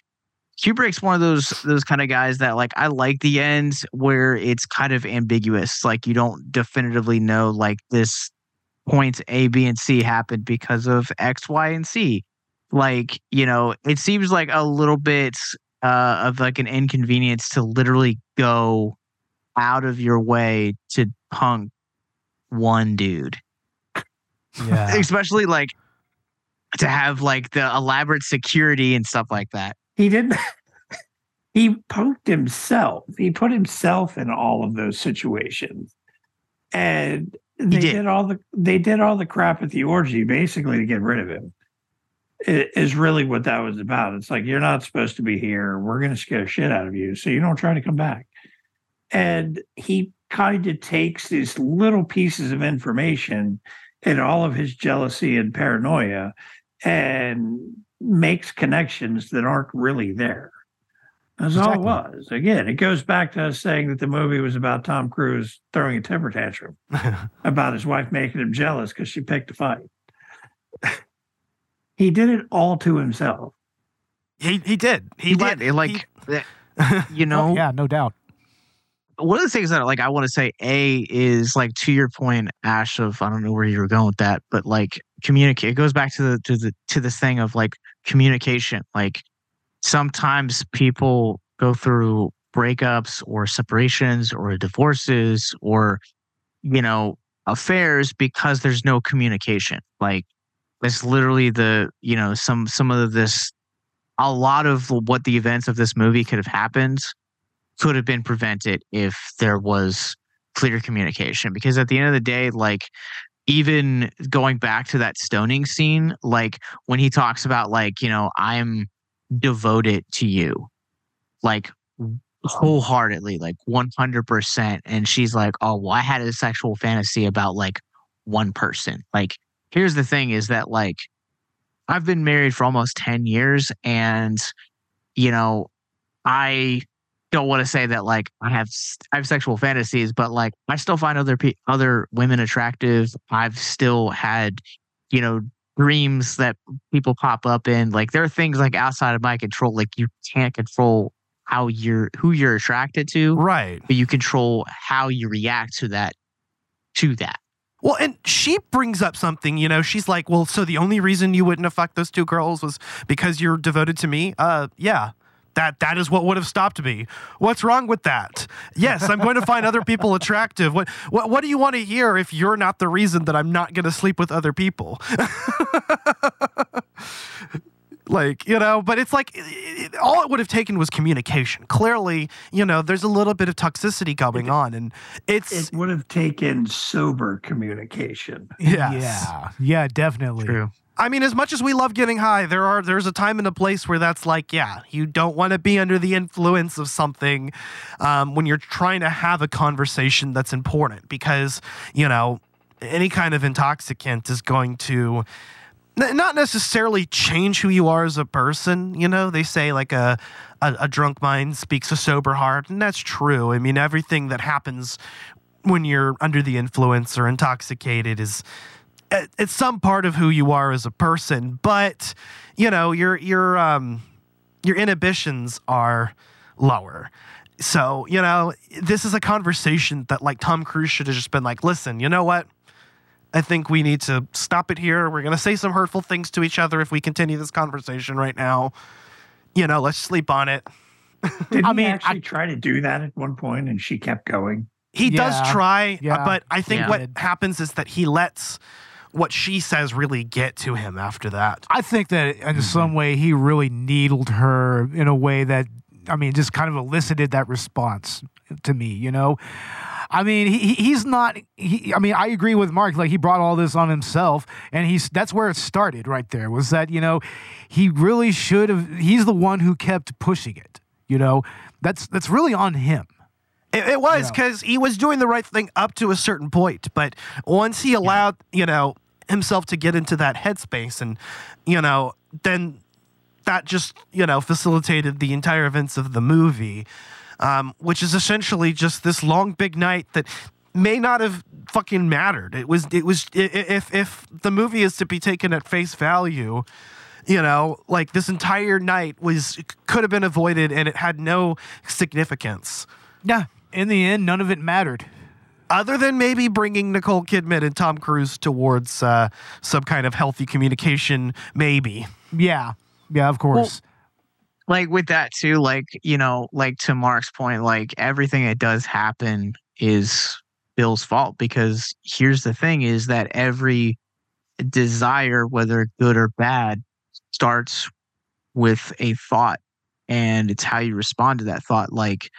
kubrick's one of those those kind of guys that like i like the ends where it's kind of ambiguous like you don't definitively know like this points a b and c happened because of x y and c like you know it seems like a little bit uh of like an inconvenience to literally go out of your way to punk one dude
Yeah. <laughs>
especially like to have like the elaborate security and stuff like that
He didn't. <laughs> he punked himself. He put himself in all of those situations, and they
did.
did. all the they did all the crap at the orgy basically to get rid of him. It is really what that was about. It's like you're not supposed to be here. We're going to scare shit out of you, so you don't try to come back. And he kind of takes these little pieces of information and all of his jealousy and paranoia and makes connections that aren't really there. That's all it was. Again, it goes back to us saying that the movie was about Tom Cruise throwing a temper tantrum <laughs> about his wife making him jealous because she picked a fight. he did it all to himself.
he he did. He,
he did it like that- <laughs> you
Oh,
know
yeah, no doubt.
one of the things that like i want to say a is like to your point ash of i don't know where you were going with that but like communicate it goes back to the to the to this thing of like communication like sometimes people go through breakups or separations or divorces or you know affairs because there's no communication. Like it's literally the you know some some of this a lot of what the events of this movie could have happened could have been prevented if there was clear communication. Because at the end of the day like even going back to that stoning scene like when he talks about like you know i'm devoted to you like wholeheartedly like 100% and she's like oh well i had a sexual fantasy about like one person like here's the thing is that like i've been married for almost 10 years and you know i don't want to say that like I have I have sexual fantasies, but like I still find other pe- other women attractive. I've still had, you know, dreams that people pop up in. Like there are things like outside of my control. Like you can't control how you're who you're attracted to,
right.
but you control how you react to that to that.
Well, and she brings up something, you know, she's like, well, so the only reason you wouldn't have fucked those two girls was because you're devoted to me? Uh, yeah. That that is what would have stopped me. What's wrong with that? Yes, I'm going to find other people attractive. What what what do you want to hear if you're not the reason that I'm not going to sleep with other people? <laughs> like you know but it's like it, it- all it would have taken was communication clearly you know there's a little bit of toxicity going on and it's
It would have taken sober communication.
yes.
Yeah. Yeah, definitely.
True.
I mean, as much as we love getting high, there are there's a time and a place where that's like, yeah, you don't want to be under the influence of something um, when you're trying to have a conversation that's important because you know any kind of intoxicant is going to n- not necessarily change who you are as a person. You know, they say like a, a a drunk mind speaks a sober heart, and that's true. I mean, everything that happens when you're under the influence or intoxicated is it's some part of who you are as a person, but you know your your um your inhibitions are lower. So, you know, this is a conversation that like Tom Cruise should have just been like, listen, you know what? I think we need to stop it here. We're going to say some hurtful things to each other if we continue this conversation right now. You know, let's sleep on it. <laughs>
Did
I
he
mean,
actually
I-
try to do that at one point and she kept going?
He does try, uh,
yeah.
but I think
Yeah.
what happens is that he lets what she says really get to him after that.
I think that in mm-hmm. some way he really needled her in a way that I mean just kind of elicited that response to me, you know. I mean, he, he- he's not. He, I mean, I agree with Mark. Like he brought all this on himself, and he's that's where it started. Right there was that you know, he really should have. He's the one who kept pushing it. You know, that's that's really on him.
It, it was
Yeah.
because he was doing the right thing up to a certain point, but once he allowed, you know, himself to get into that headspace, and you know, then that just you know facilitated the entire events of the movie, um, which is essentially just this long big night that may not have fucking mattered. It was it was if if the movie is to be taken at face value. You know, like this entire night was could have been avoided and it had no significance.
Yeah. In the end, none of it mattered.
Other than maybe bringing Nicole Kidman and Tom Cruise towards uh, some kind of healthy communication, maybe.
Yeah. Yeah. Of course.
like with that too like you know like to mark's point like everything that does happen is bill's fault because here's the thing is that every desire whether good or bad starts with a thought and it's how you respond to that thought like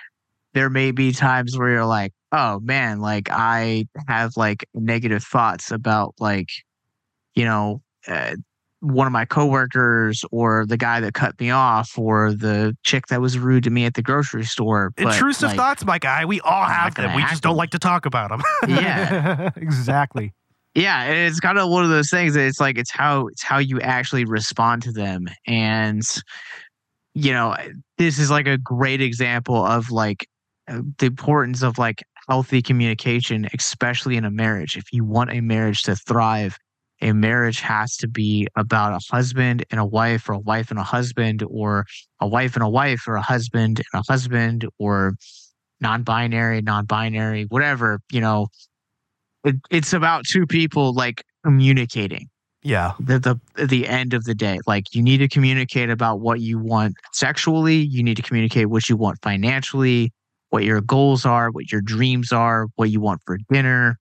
there may be times where you're like oh man like i have like negative thoughts about like you know uh, one of my coworkers or the guy that cut me off or the chick that was rude to me at the grocery store. But,
Intrusive
like,
thoughts, my guy. We all
I'm
have them. We just don't like to talk about them. <laughs>
Yeah. <laughs>
exactly.
yeah, it's kind of one of those things that it's like it's how it's how you actually respond to them. And you know, this is like a great example of like uh, the importance of like healthy communication, especially in a marriage. If you want a marriage to thrive, a marriage has to be about a husband and a wife, or a wife and a husband, or a wife and a wife, or a husband and a husband, or non-binary, non-binary, whatever. You know, it, it's about two people like communicating
yeah.
the, the the end of the day like you need to communicate about what you want sexually you need to communicate what you want financially what your goals are what your dreams are what you want for dinner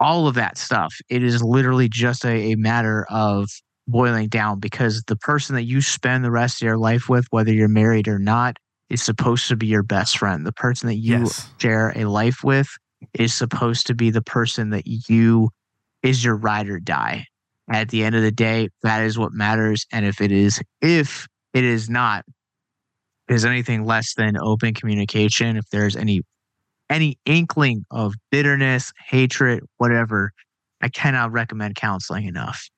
all of that stuff. It is literally just a, a matter of boiling down because the person that you spend the rest of your life with whether you're married or not is supposed to be your best friend. The person that you
Yes.
share a life with is supposed to be the person that you is your ride or die. At the end of the day that is what matters. And if it is if it is not is anything less than open communication if there's any any inkling of bitterness hatred whatever i cannot recommend counseling enough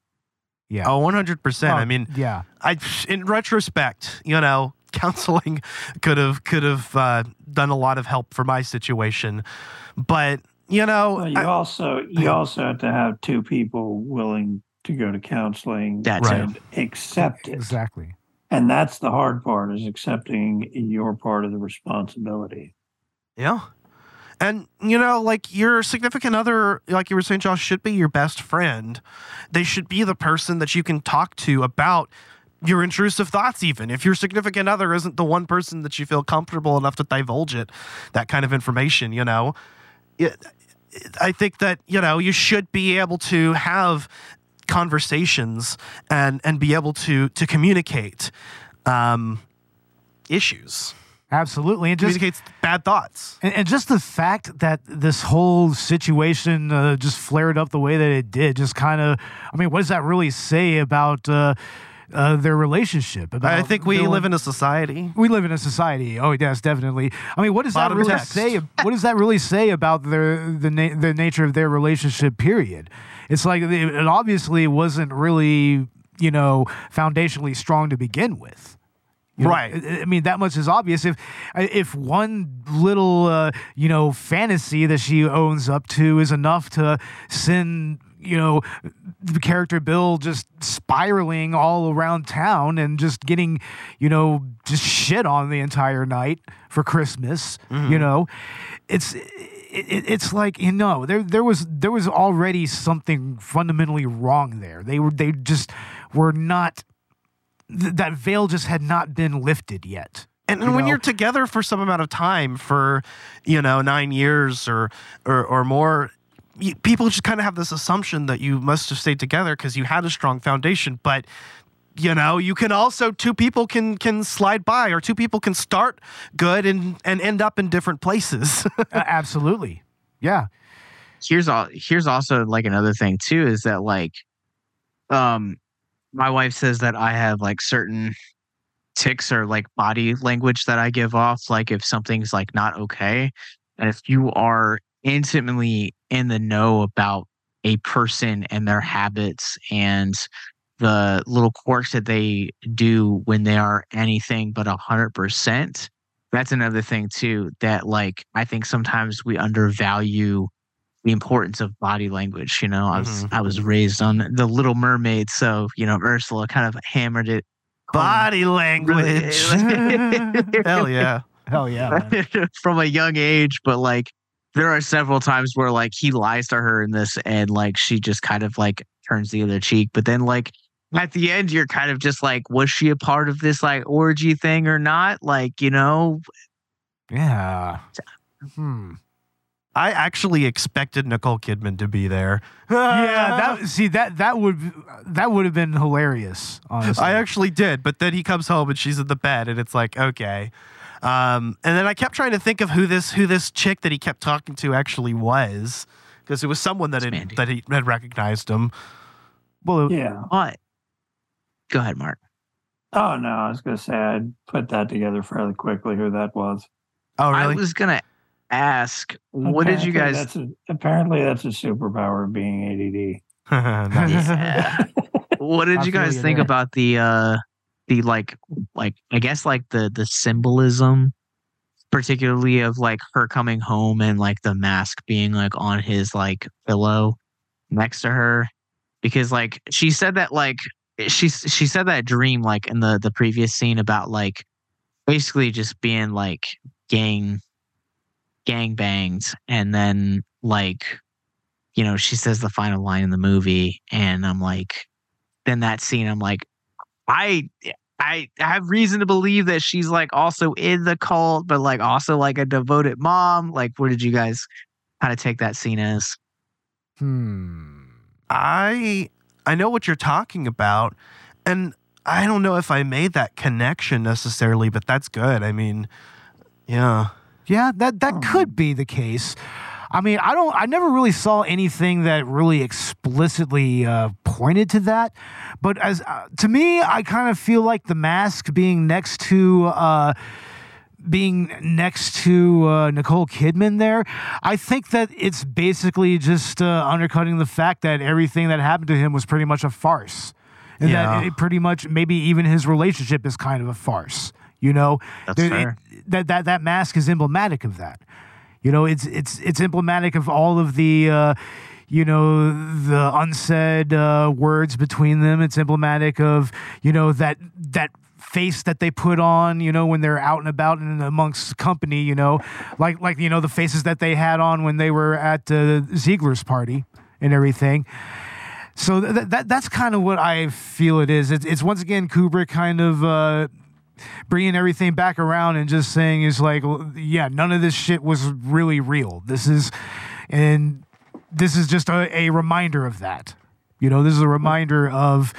Yeah.
Oh, 100%. I
Oh,
mean,
yeah.
I in retrospect, you know, <laughs> counseling could have could have uh, done a lot of help for my situation, but you know,
Well, you
I-
also you also have to have two people willing to go to counseling
That's
Right.
accept it.
Exactly.
And that's the hard part is accepting your part of the responsibility.
Yeah. And you know, like your significant other, like you were saying, Josh, should be your best friend. They should be the person that you can talk to about your intrusive thoughts, even if your significant other isn't the one person that you feel comfortable enough to divulge it, that kind of information, you know. It, I think that, you know, you should be able to have conversations and and be able to to communicate um issues.
Absolutely. And just
Communicates bad thoughts.
And, and just the fact that this whole situation uh, just flared up the way that it did, just kind of, I mean, what does that really say about uh, uh, their relationship? About
I think we live in a society.
we live in a society. Oh yes, definitely. I mean, what does that really
text.
say? What does that really say about their the na- the nature of their relationship? Period. It's like it obviously wasn't really you know foundationally strong to begin with. You
Right.
I I mean, that much is obvious. If if one little uh, you know fantasy that she owns up to is enough to send you know, the character Bill just spiraling all around town and just getting, you know, just shit on the entire night for Christmas. You mm-hmm. know, it's it, it's like you know there there was there was already something fundamentally wrong there. They were they just were not th- that veil just had not been lifted yet.
And,
You
when
know?
you're together for some amount of time, for you know nine years or or, or more, you, people just kind of have this assumption that you must have stayed together because you had a strong foundation. But you know, you can also two people can can slide by, or two people can start good and and end up in different places. <laughs>
Uh, absolutely, yeah.
here's all here's also like another thing too is that like um my wife says that I have like certain ticks or like body language that I give off like if something's like not okay and if you are intimately in the know about a person and their habits and the little quirks that they do when they are anything but a hundred percent that's another thing too that like i think sometimes we undervalue the importance of body language you know i was
Mhm.
i was raised on the little mermaid so you know ursula kind of hammered it
Body language. <laughs> Hell yeah.
Hell yeah. <laughs>
from a young age but like there are several times where like he lies to her in this and like she just kind of like turns the other cheek but then like at the end you're kind of just like was she a part of this like orgy thing or not like you know
Yeah. Hmm.
I actually expected Nicole Kidman to be there. <laughs>
yeah, that <laughs> see that that would that would have been hilarious. Honestly,
I actually did, but then he comes home and she's in the bed, and it's like okay. Um, and then I kept trying to think of who this who this chick that he kept talking to actually was, because it was someone that had, that he had recognized him.
well,
Yeah.
what go ahead mark
Oh no, I was gonna say I'd put that together fairly quickly. Who that was?
Oh
i was gonna ask what did you guys
That's a, apparently, that's a superpower of being
ADD. <laughs> <laughs> <laughs> what did
I
you guys think about the uh the like like i guess like the the symbolism particularly of like her coming home and like the mask being like on his like pillow next to her. Because like she said that like she she said that dream like in the the previous scene about like basically just being like gang gang banged and then like you know she says the final line in the movie and i'm like then that scene i'm like i i have reason to believe that she's like also in the cult but like also like a devoted mom like what did you guys kind of take that scene as
hmm.
I I know what you're talking about, and I don't know if I made that connection necessarily, but that's good. I mean, yeah.
Yeah, that that
Oh.
could be the case. I mean, I don't. I never really saw anything that really explicitly uh, pointed to that. But as uh, to me, I kind of feel like the mask being next to. Uh, being next to uh, Nicole Kidman there, I think that it's basically just uh, undercutting the fact that everything that happened to him was pretty much a farce. And
Yeah.
that it pretty much, maybe even his relationship is kind of a farce. You know,
That's
There- it- that that that mask is emblematic of that. You know, it's it's it's emblematic of all of the. Uh, you know the unsaid uh, words between them. It's emblematic of you know that that face that they put on. You know when they're out and about and amongst company. You know, like like you know the faces that they had on when they were at uh, Ziegler's party and everything. So th- that that's kind of what I feel it is. It's, it's once again Kubrick kind of uh, bringing everything back around and just saying is like, yeah, none of this shit was really real. This is, and this is just a, a reminder of that. You know, this is a reminder of,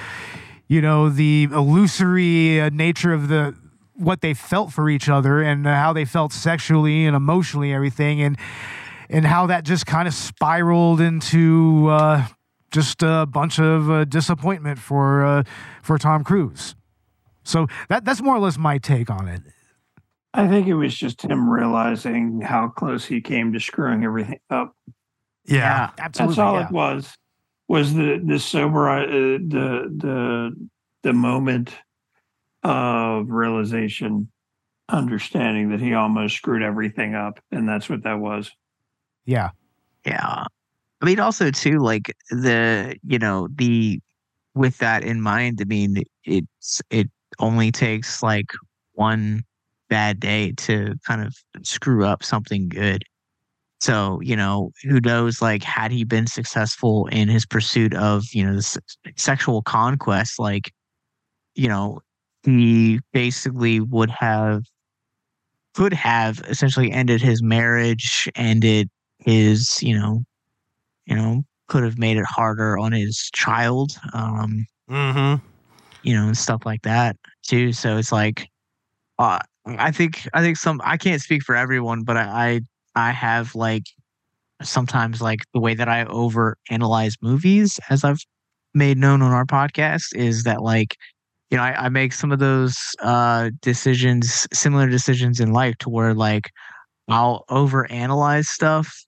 you know, the illusory uh, nature of the what they felt for each other and how they felt sexually and emotionally, everything, and and how that just kind of spiraled into uh, just a bunch of uh, disappointment for uh, for Tom Cruise. So that that's more or less my take on it.
I think it was just him realizing how close he came to screwing everything up.
Yeah.
absolutely.
That's all
yeah.
it was. Was the the sober uh, the the the moment of realization, understanding that he almost screwed everything up, and that's what that was.
Yeah.
yeah I mean, also too, like the you know the with that in mind. I mean, it's it only takes like one bad day to kind of screw up something good. So you know, who knows? Like, had he been successful in his pursuit of you know this sexual conquest, like you know, he basically would have could have essentially ended his marriage, ended his you know you know, could have made it harder on his child, um,
Mm-hmm.
You know, and stuff like that too. So it's like, uh, I think, I think some, I can't speak for everyone, but I, I, I have like sometimes like the way that I over analyze movies, as I've made known on our podcast, is that like, you know, I, I make some of those uh, decisions, similar decisions in life, to where like I'll over analyze stuff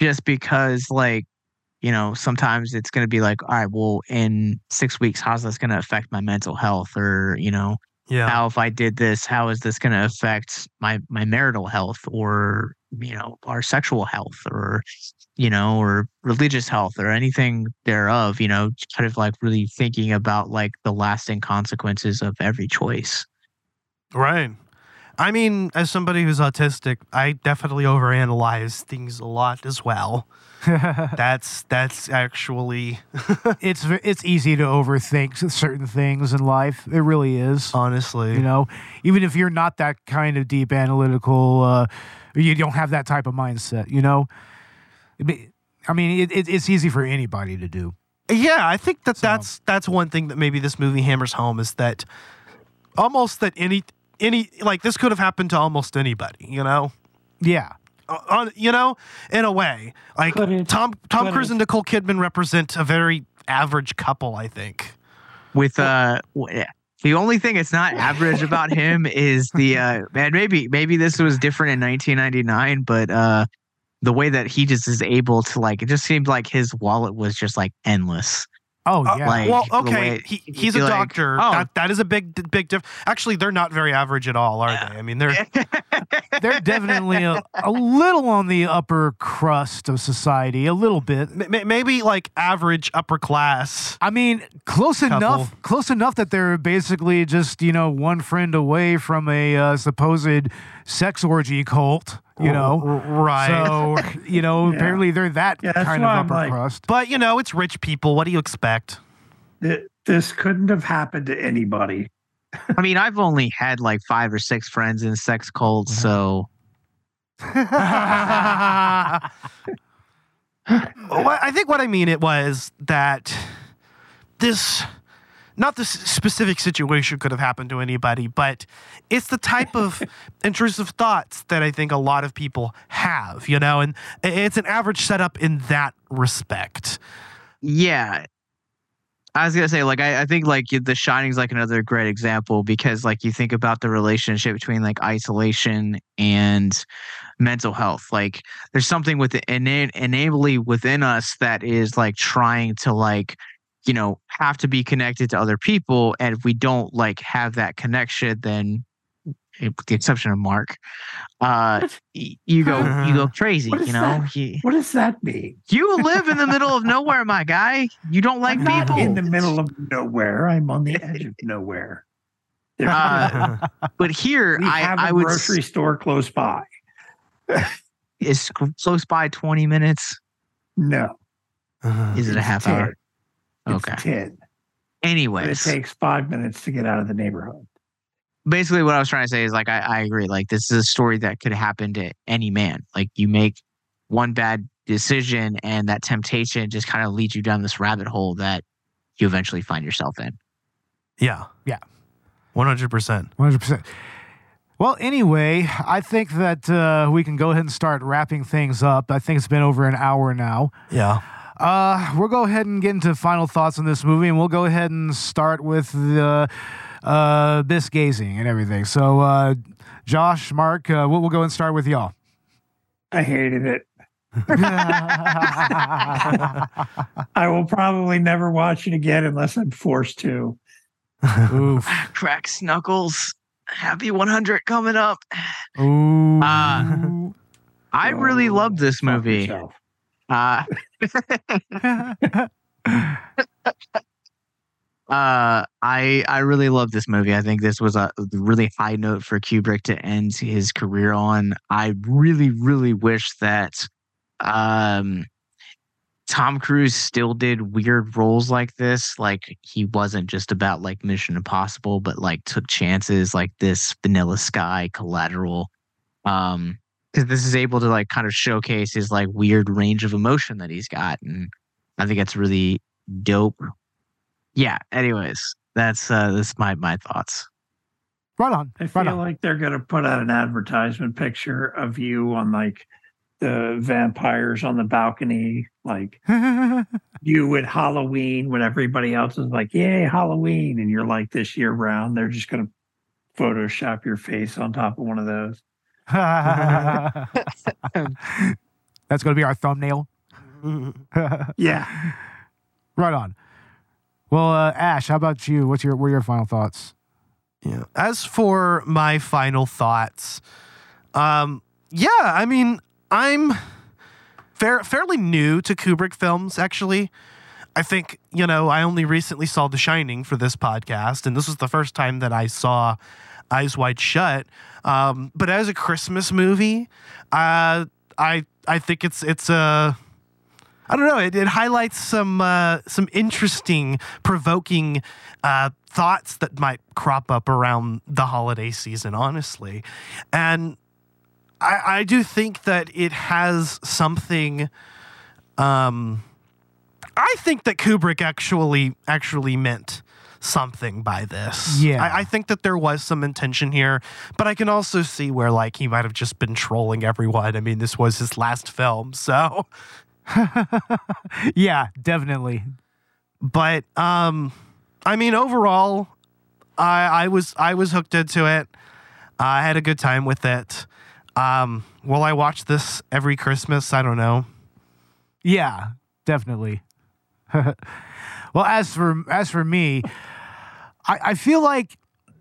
just because like you know sometimes it's going to be like all right well in six weeks how's this going to affect my mental health or you know
Yeah.
how if i did this how is this going to affect my my marital health or you know our sexual health or you know or religious health or anything thereof you know kind of like really thinking about like the lasting consequences of every choice
Right. I mean, as somebody who's autistic, I definitely overanalyze things a lot as well. <laughs> That's that's actually <laughs>
it's it's easy to overthink certain things in life. It really is.
honestly.
You know, even if you're not that kind of deep analytical, uh, you don't have that type of mindset. You know, I mean- it, it, it's easy for anybody to do.
Yeah, I think that
So-
that's that's one thing that maybe this movie hammers home is that almost that any any like this could have happened to almost anybody, you know.
Yeah.
Uh, on you know, in a way, like
Could it?
Tom Tom
Could
Cruise and Nicole Kidman represent a very average couple, I think.
with uh the only thing that's not average about him <laughs> is the uh man maybe maybe this was different in 1999 but uh the way that he just is able to like it just seemed like his wallet was just like endless
Oh
Uh,
yeah.
like-
well, okay,
way-
he, he's a
like,
doctor.
oh.
That, that is a big big diff. Actually, they're not very average at all, are they? I mean, they're <laughs>
They're definitely a, a little on the upper crust of society, a little bit.
m- m- maybe like average upper class.
I mean, close
Couple.
enough, close enough that they're basically just you know one friend away from a uh, supposed sex orgy cult. You oh, know,
R- right?
so you know <laughs>
Yeah.
apparently they're that
Yeah,
kind of upper
like-
crust.
but you know, it's rich people. What do you expect?
Th- This couldn't have happened to anybody.
i mean i've only had like five or six friends in sex cults so <laughs> <laughs>
Well, I think what I mean it was that this, not this specific situation could have happened to anybody, but it's the type of <laughs> intrusive thoughts that I think a lot of people have, you know, and it's an average setup in that respect.
yeah i was gonna say like I, I think like the shining's like another great example because like you think about the relationship between like isolation and mental health like there's something with it inna- innately within us that is like trying to like you know have to be connected to other people and if we don't like have that connection then with the exception of mark uh you go you go crazy you know
that?
you,
What does that mean?
you live in the middle of nowhere my guy you don't like
I'm not
people
in the middle of nowhere. I'm on the edge of nowhere.
Uh, <laughs> but here
we
I,
have a
I would s-
grocery store close by.
is close by 20 minutes
No,
is it a half
10.
hour
it's
Okay.
ten. But it takes five minutes to get out of the neighborhood.
basically what i was trying to say is like I, I agree like this is a story that could happen to any man like you make one bad decision and that temptation just kind of leads you down this rabbit hole that you eventually find yourself in
Yeah.
Yeah.
100%.
100%. Well, anyway, I think that uh, we can go ahead and start wrapping things up. I think it's been over an hour now.
Yeah.
Uh, we'll go ahead and get into final thoughts on this movie, and we'll go ahead and start with the uh, Abyss Gazing and everything. So, uh, Josh, Mark, uh, we'll, we'll go and start with y'all.
I hated it. <laughs> I will probably never watch it again unless I'm forced to.
Oof.
crack snuggles happy 100 coming up
Ooh.
Uh, i really loved this movie
yourself.
Uh, <laughs> uh, I I really love this movie. I think this was a really high note for Kubrick to end his career on. I really, really wish that um, Tom Cruise still did weird roles like this. Like he wasn't just about like Mission Impossible, but like took chances like this Vanilla Sky, Collateral. Um, this is able to like kind of showcase his like weird range of emotion that he's got, and I think that's really dope. Yeah. Anyways, that's uh that's my my thoughts.
Right on.
I
right
feel
on.
like they're going to put out an advertisement picture of you on like the vampires on the balcony, like <laughs> you at Halloween when everybody else is like, Yay, Halloween. And you're like this year round. They're just going to Photoshop your face on top of one of those.
That's going to be our thumbnail. <laughs>
Yeah.
right on. Well, uh, Ash, how about you? What's your what are your final thoughts?
Yeah. As for my final thoughts, um, yeah, I mean, I'm fair, fairly new to Kubrick films, actually. I think, you know, I only recently saw The Shining for this podcast, and this was the first time that I saw Eyes Wide Shut. Um, but as a Christmas movie, uh, I I think it's it's a I don't know. It, it highlights some uh, some interesting, provoking uh, thoughts that might crop up around the holiday season. Honestly, and I, I do think that it has something. Um, I think that Kubrick actually actually meant something by this.
Yeah.
I, I think that there was some intention here, but I can also see where like he might have just been trolling everyone. I mean, this was his last film, so. <laughs>
yeah, definitely.
but um i mean overall i i was i was hooked into it i had a good time with it um will i watch this every christmas i don't know
Yeah, definitely. <laughs> well, as for as for me, I, I feel like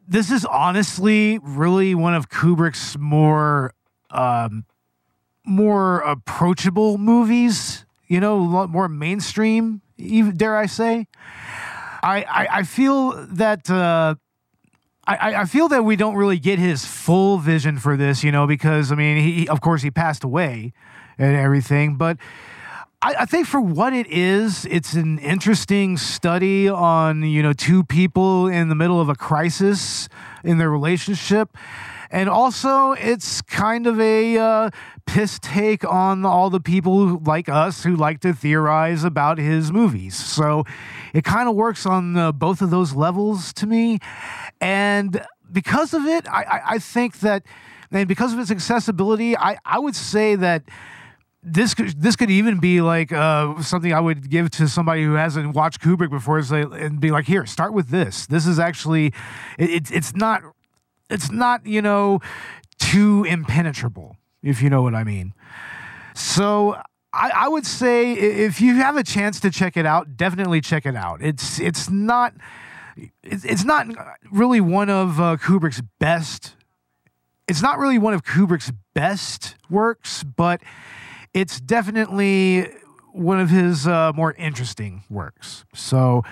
this is honestly really one of Kubrick's more um, more approachable movies. You know, more mainstream. Even dare I say? I I, I feel that. Uh, I- I feel that we don't really get his full vision for this, you know, because I mean, he of course he passed away and everything, but I, I think for what it is, it's an interesting study on you know two people in the middle of a crisis in their relationship, and also it's kind of a uh, piss take on all the people like us who like to theorize about his movies. So it kind of works on uh, both of those levels to me, and because of it, I, I, I think that. And because of its accessibility, I, I would say that this could this could even be like uh, something I would give to somebody who hasn't watched Kubrick before, and be like, "Here, start with this. This is actually, it, it's it's not, it's not you know, too impenetrable, if you know what I mean." So I, I would say if you have a chance to check it out, definitely check it out. It's it's not it's not really one of uh, Kubrick's best. It's not really one of Kubrick's best works, but it's definitely one of his uh, more interesting works. So,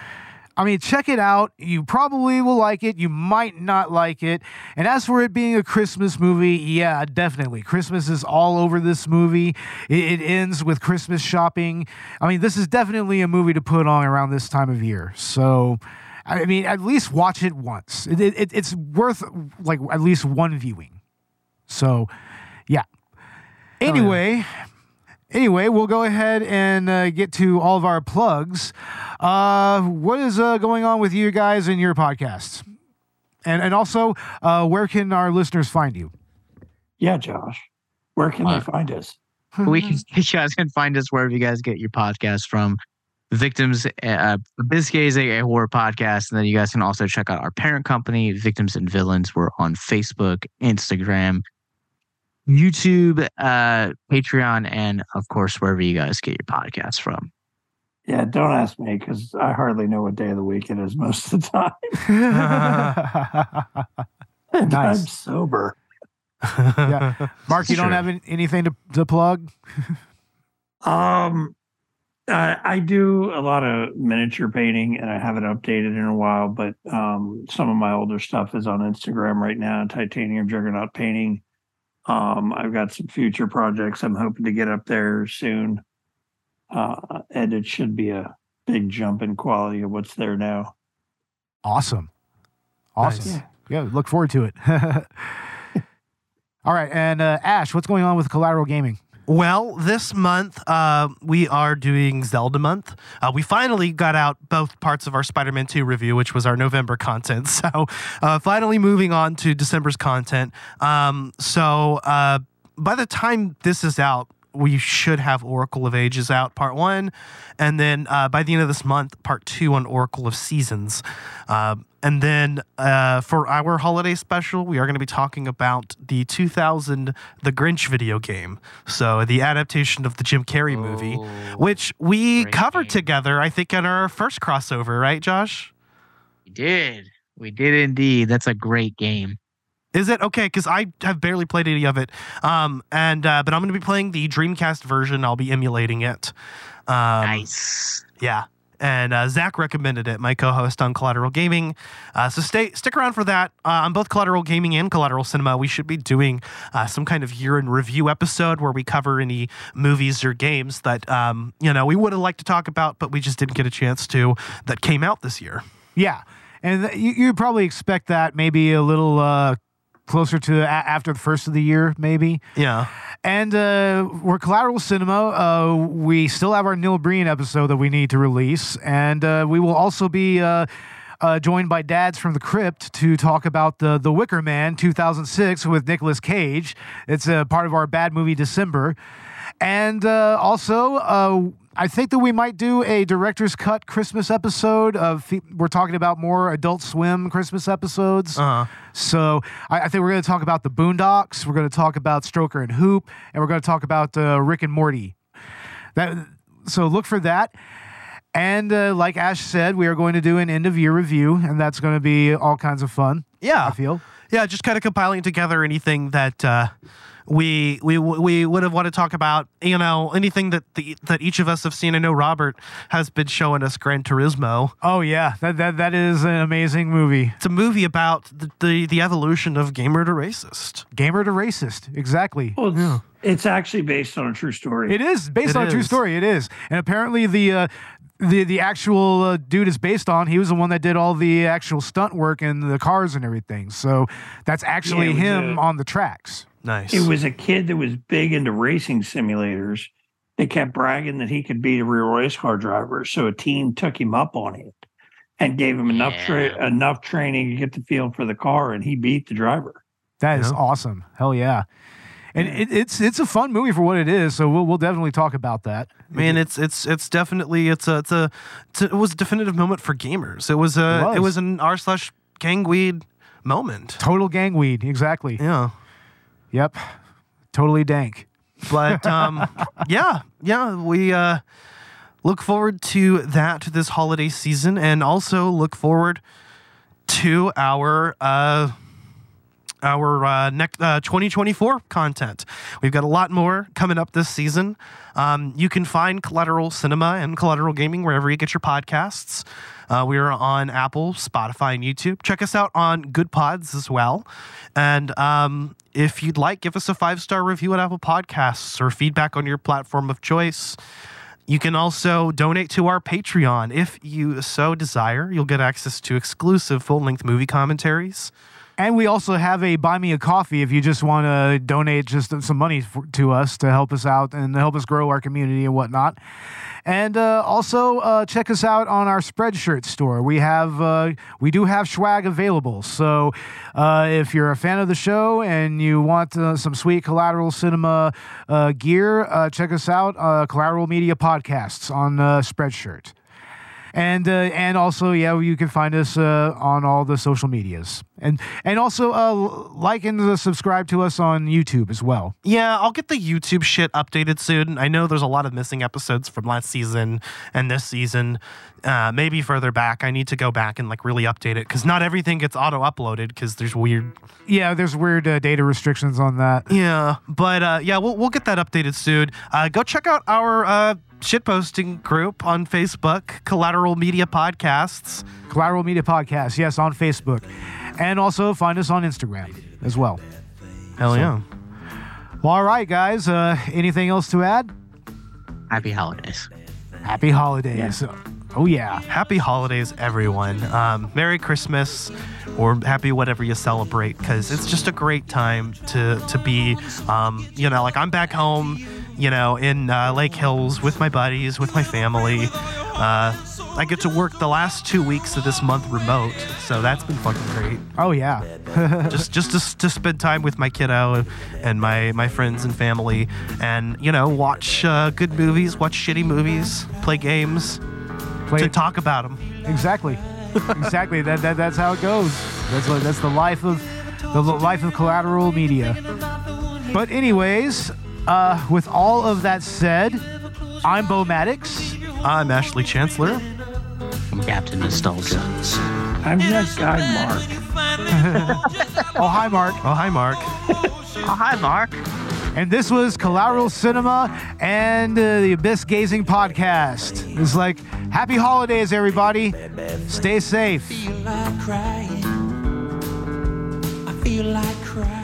I mean, check it out. You probably will like it. You might not like it. And as for it being a Christmas movie, yeah, definitely. Christmas is all over this movie. It, it ends with Christmas shopping. I mean, this is definitely a movie to put on around this time of year. So, I mean, at least watch it once. It, it, it's worth like at least one viewing. So, yeah. Anyway, anyway, we'll go ahead and uh, get to all of our plugs. Uh, what is uh, going on with you guys and your podcasts? And and also, uh, where can our listeners find you?
Yeah, Josh. Where can
Uh,
they find us?
we can <laughs> you guys can find us wherever you guys get your podcast from. Victims, uh, Abyss Gazing a, a horror podcast, and then you guys can also check out our parent company, Victims and Villains. We're on Facebook, Instagram, YouTube, uh, Patreon, and of course wherever you guys get your podcasts from.
Yeah, don't ask me because I hardly know what day of the week it is most of the time. And <laughs> <laughs> I'm sober.
yeah. Mark, you don't have any- anything to, to plug?
Um, uh, I do a lot of miniature painting, and I haven't updated in a while. But um, some of my older stuff is on Instagram right now. Titanium Juggernaut painting. Um, I've got some future projects I'm hoping to get up there soon, uh, and it should be a big jump in quality of what's there now.
Awesome. Awesome.
Nice.
Yeah, look forward to it. <laughs> All right, and uh, Ash, what's going on with Collateral Gaming?
Well, this month uh, we are doing Zelda month. Uh, we finally got out both parts of our Spider-Man 2 review, which was our November content. <laughs> So, uh, finally moving on to December's content. Um, so, uh, by the time this is out, we should have Oracle of Ages out, part one, and then uh, by the end of this month, part two on Oracle of Seasons. Uh, and then uh, for our holiday special, we are going to be talking about the 2000 The Grinch video game. So the adaptation of the Jim Carrey movie, which we covered
game.
together, I think, in our first crossover, right, Josh?
We did. We did indeed. That's a great game.
Is it okay? Because I have barely played any of it, um, and uh, but I'm going to be playing the Dreamcast version. I'll be emulating it. Um,
nice.
Yeah. And uh, Zach recommended it, my co-host on Collateral Gaming. Uh, so stay, stick around for that. Uh, on both Collateral Gaming and Collateral Cinema, we should be doing uh, some kind of year in review episode where we cover any movies or games that um, you know we would have liked to talk about, but we just didn't get a chance to that came out this year.
Yeah, and th- you, you probably expect that maybe a little uh, closer to a- after the first of the year, maybe.
Yeah.
And uh, we're Collateral Cinema. Uh, we still have our Neil Breen episode that we need to release, and uh, we will also be. Uh, uh, joined by Dads from the Crypt to talk about the The Wicker Man 2006 with Nicolas Cage. It's a part of our Bad Movie December, and uh, also uh, I think that we might do a director's cut Christmas episode. Of we're talking about more Adult Swim Christmas episodes.
Uh-huh.
So I, I think we're going to talk about the Boondocks. We're going to talk about Stroker and Hoop, and we're going to talk about uh, Rick and Morty. That so look for that. And uh, like Ash said, we are going to do an end of year review, and that's going to be all kinds of fun.
Yeah.
I feel.
Yeah, just kind of compiling together anything that uh, we we we would have wanted to talk about. You know, anything that the that each of us have seen. I know Robert has been showing us Gran Turismo.
Oh yeah, that that that is an amazing movie.
It's a movie about the the, the evolution of gamer to racist.
Gamer to racist, exactly.
Well, it's, it's actually based on a true story.
It is based
It
on a true story. It is, and apparently the uh, the the actual uh, dude is based on. He was the one that did all the actual stunt work and the cars and everything. So that's actually
it was
him
a-
on the tracks.
Nice.
It was a kid that was big into racing simulators. They kept bragging that he could beat a real race car driver, so a team took him up on it and gave him enough tra- enough training to get the feel for the car, and he beat the driver.
That is
Yeah.
awesome. Hell yeah. And it, it's it's a fun movie for what it is. So we'll we'll definitely talk about that.
Man, it's it's it's definitely it's a it's a, it's a it was a definitive moment for gamers. It was a
It was.
it was an r slash gangweed moment.
Total gang weed. Exactly.
Yeah.
Yep. Totally dank.
But um, <laughs> yeah, yeah, we uh, look forward to that this holiday season, and also look forward to our uh, our uh, next uh, 2024 content. We've got a lot more coming up this season. Um, you can find Collateral Cinema and Collateral Gaming wherever you get your podcasts. Uh, we are on Apple, Spotify, and YouTube. Check us out on Good Pods as well. And um, if you'd like, give us a five star review at Apple Podcasts or feedback on your platform of choice. You can also donate to our Patreon if you so desire. You'll get access to exclusive full length movie commentaries.
And we also have a buy me a coffee if you just want to donate just some money for, to us to help us out and help us grow our community and whatnot. And uh, also uh, check us out on our Spreadshirt store. We have uh, we do have swag available. So uh, if you're a fan of the show and you want uh, some sweet Collateral Cinema uh, gear, check us out. Collateral Media Podcasts on Spreadshirt. And uh, and also, yeah, you can find us uh, on all the social medias, and and also uh, like and uh, subscribe to us on YouTube as well.
Yeah, I'll get the YouTube shit updated soon. I know there's a lot of missing episodes from last season and this season. Uh, maybe further back. I need to go back and like really update it because not everything gets auto uploaded because there's weird.
Yeah, there's weird uh, data restrictions on that.
Yeah, but uh, yeah, we'll we'll get that updated soon. Uh, go check out our uh, shitposting group on Facebook, Collateral Media Podcasts.
Collateral Media Podcast, yes, on Facebook, and also find us on Instagram as well.
Hell yeah.
Well, all right, guys. Uh, anything else to add?
Happy holidays.
Happy holidays. Oh yeah.
Happy holidays, everyone. Um, Merry Christmas or happy whatever you celebrate because it's just a great time to, to be, um, you know, like I'm back home, you know, in uh, Lake Hills with my buddies, with my family. Uh, I get to work the last two weeks of this month remote, so that's been fucking great.
Oh yeah. <laughs>
just just to, to spend time with my kiddo and my my friends and family, and you know, watch uh, good movies, watch shitty movies, play games,
Play
to talk about them.
exactly. exactly. That, that that's how it goes. That's what, that's the life of the life of collateral media. But anyways, uh, with all of that said, I'm Bo Maddox.
I'm Ashley Chancellor.
I'm Captain Nostalgia.
I'm that guy, Mark. <laughs>
Oh hi Mark.
Oh, hi, Mark. <laughs>
Oh, hi, Mark.
And this was Collateral Cinema and uh, the Abyss Gazing Podcast. It's like happy holidays, everybody. Stay safe.
feel like crying. I feel like crying.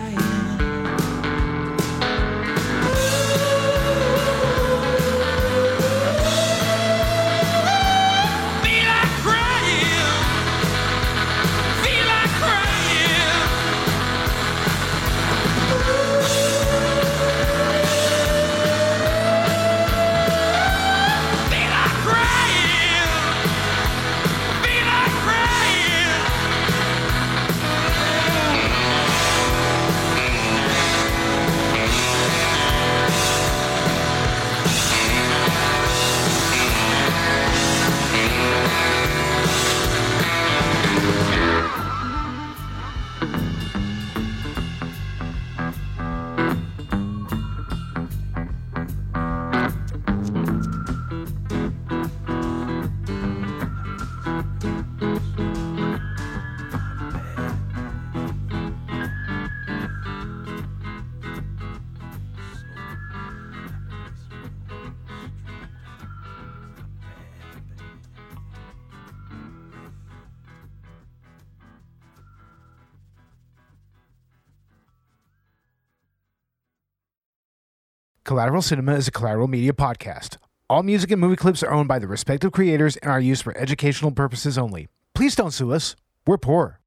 Collateral Cinema is a collateral media podcast. All music and movie clips are owned by the respective creators and are used for educational purposes only. Please don't sue us. We're poor.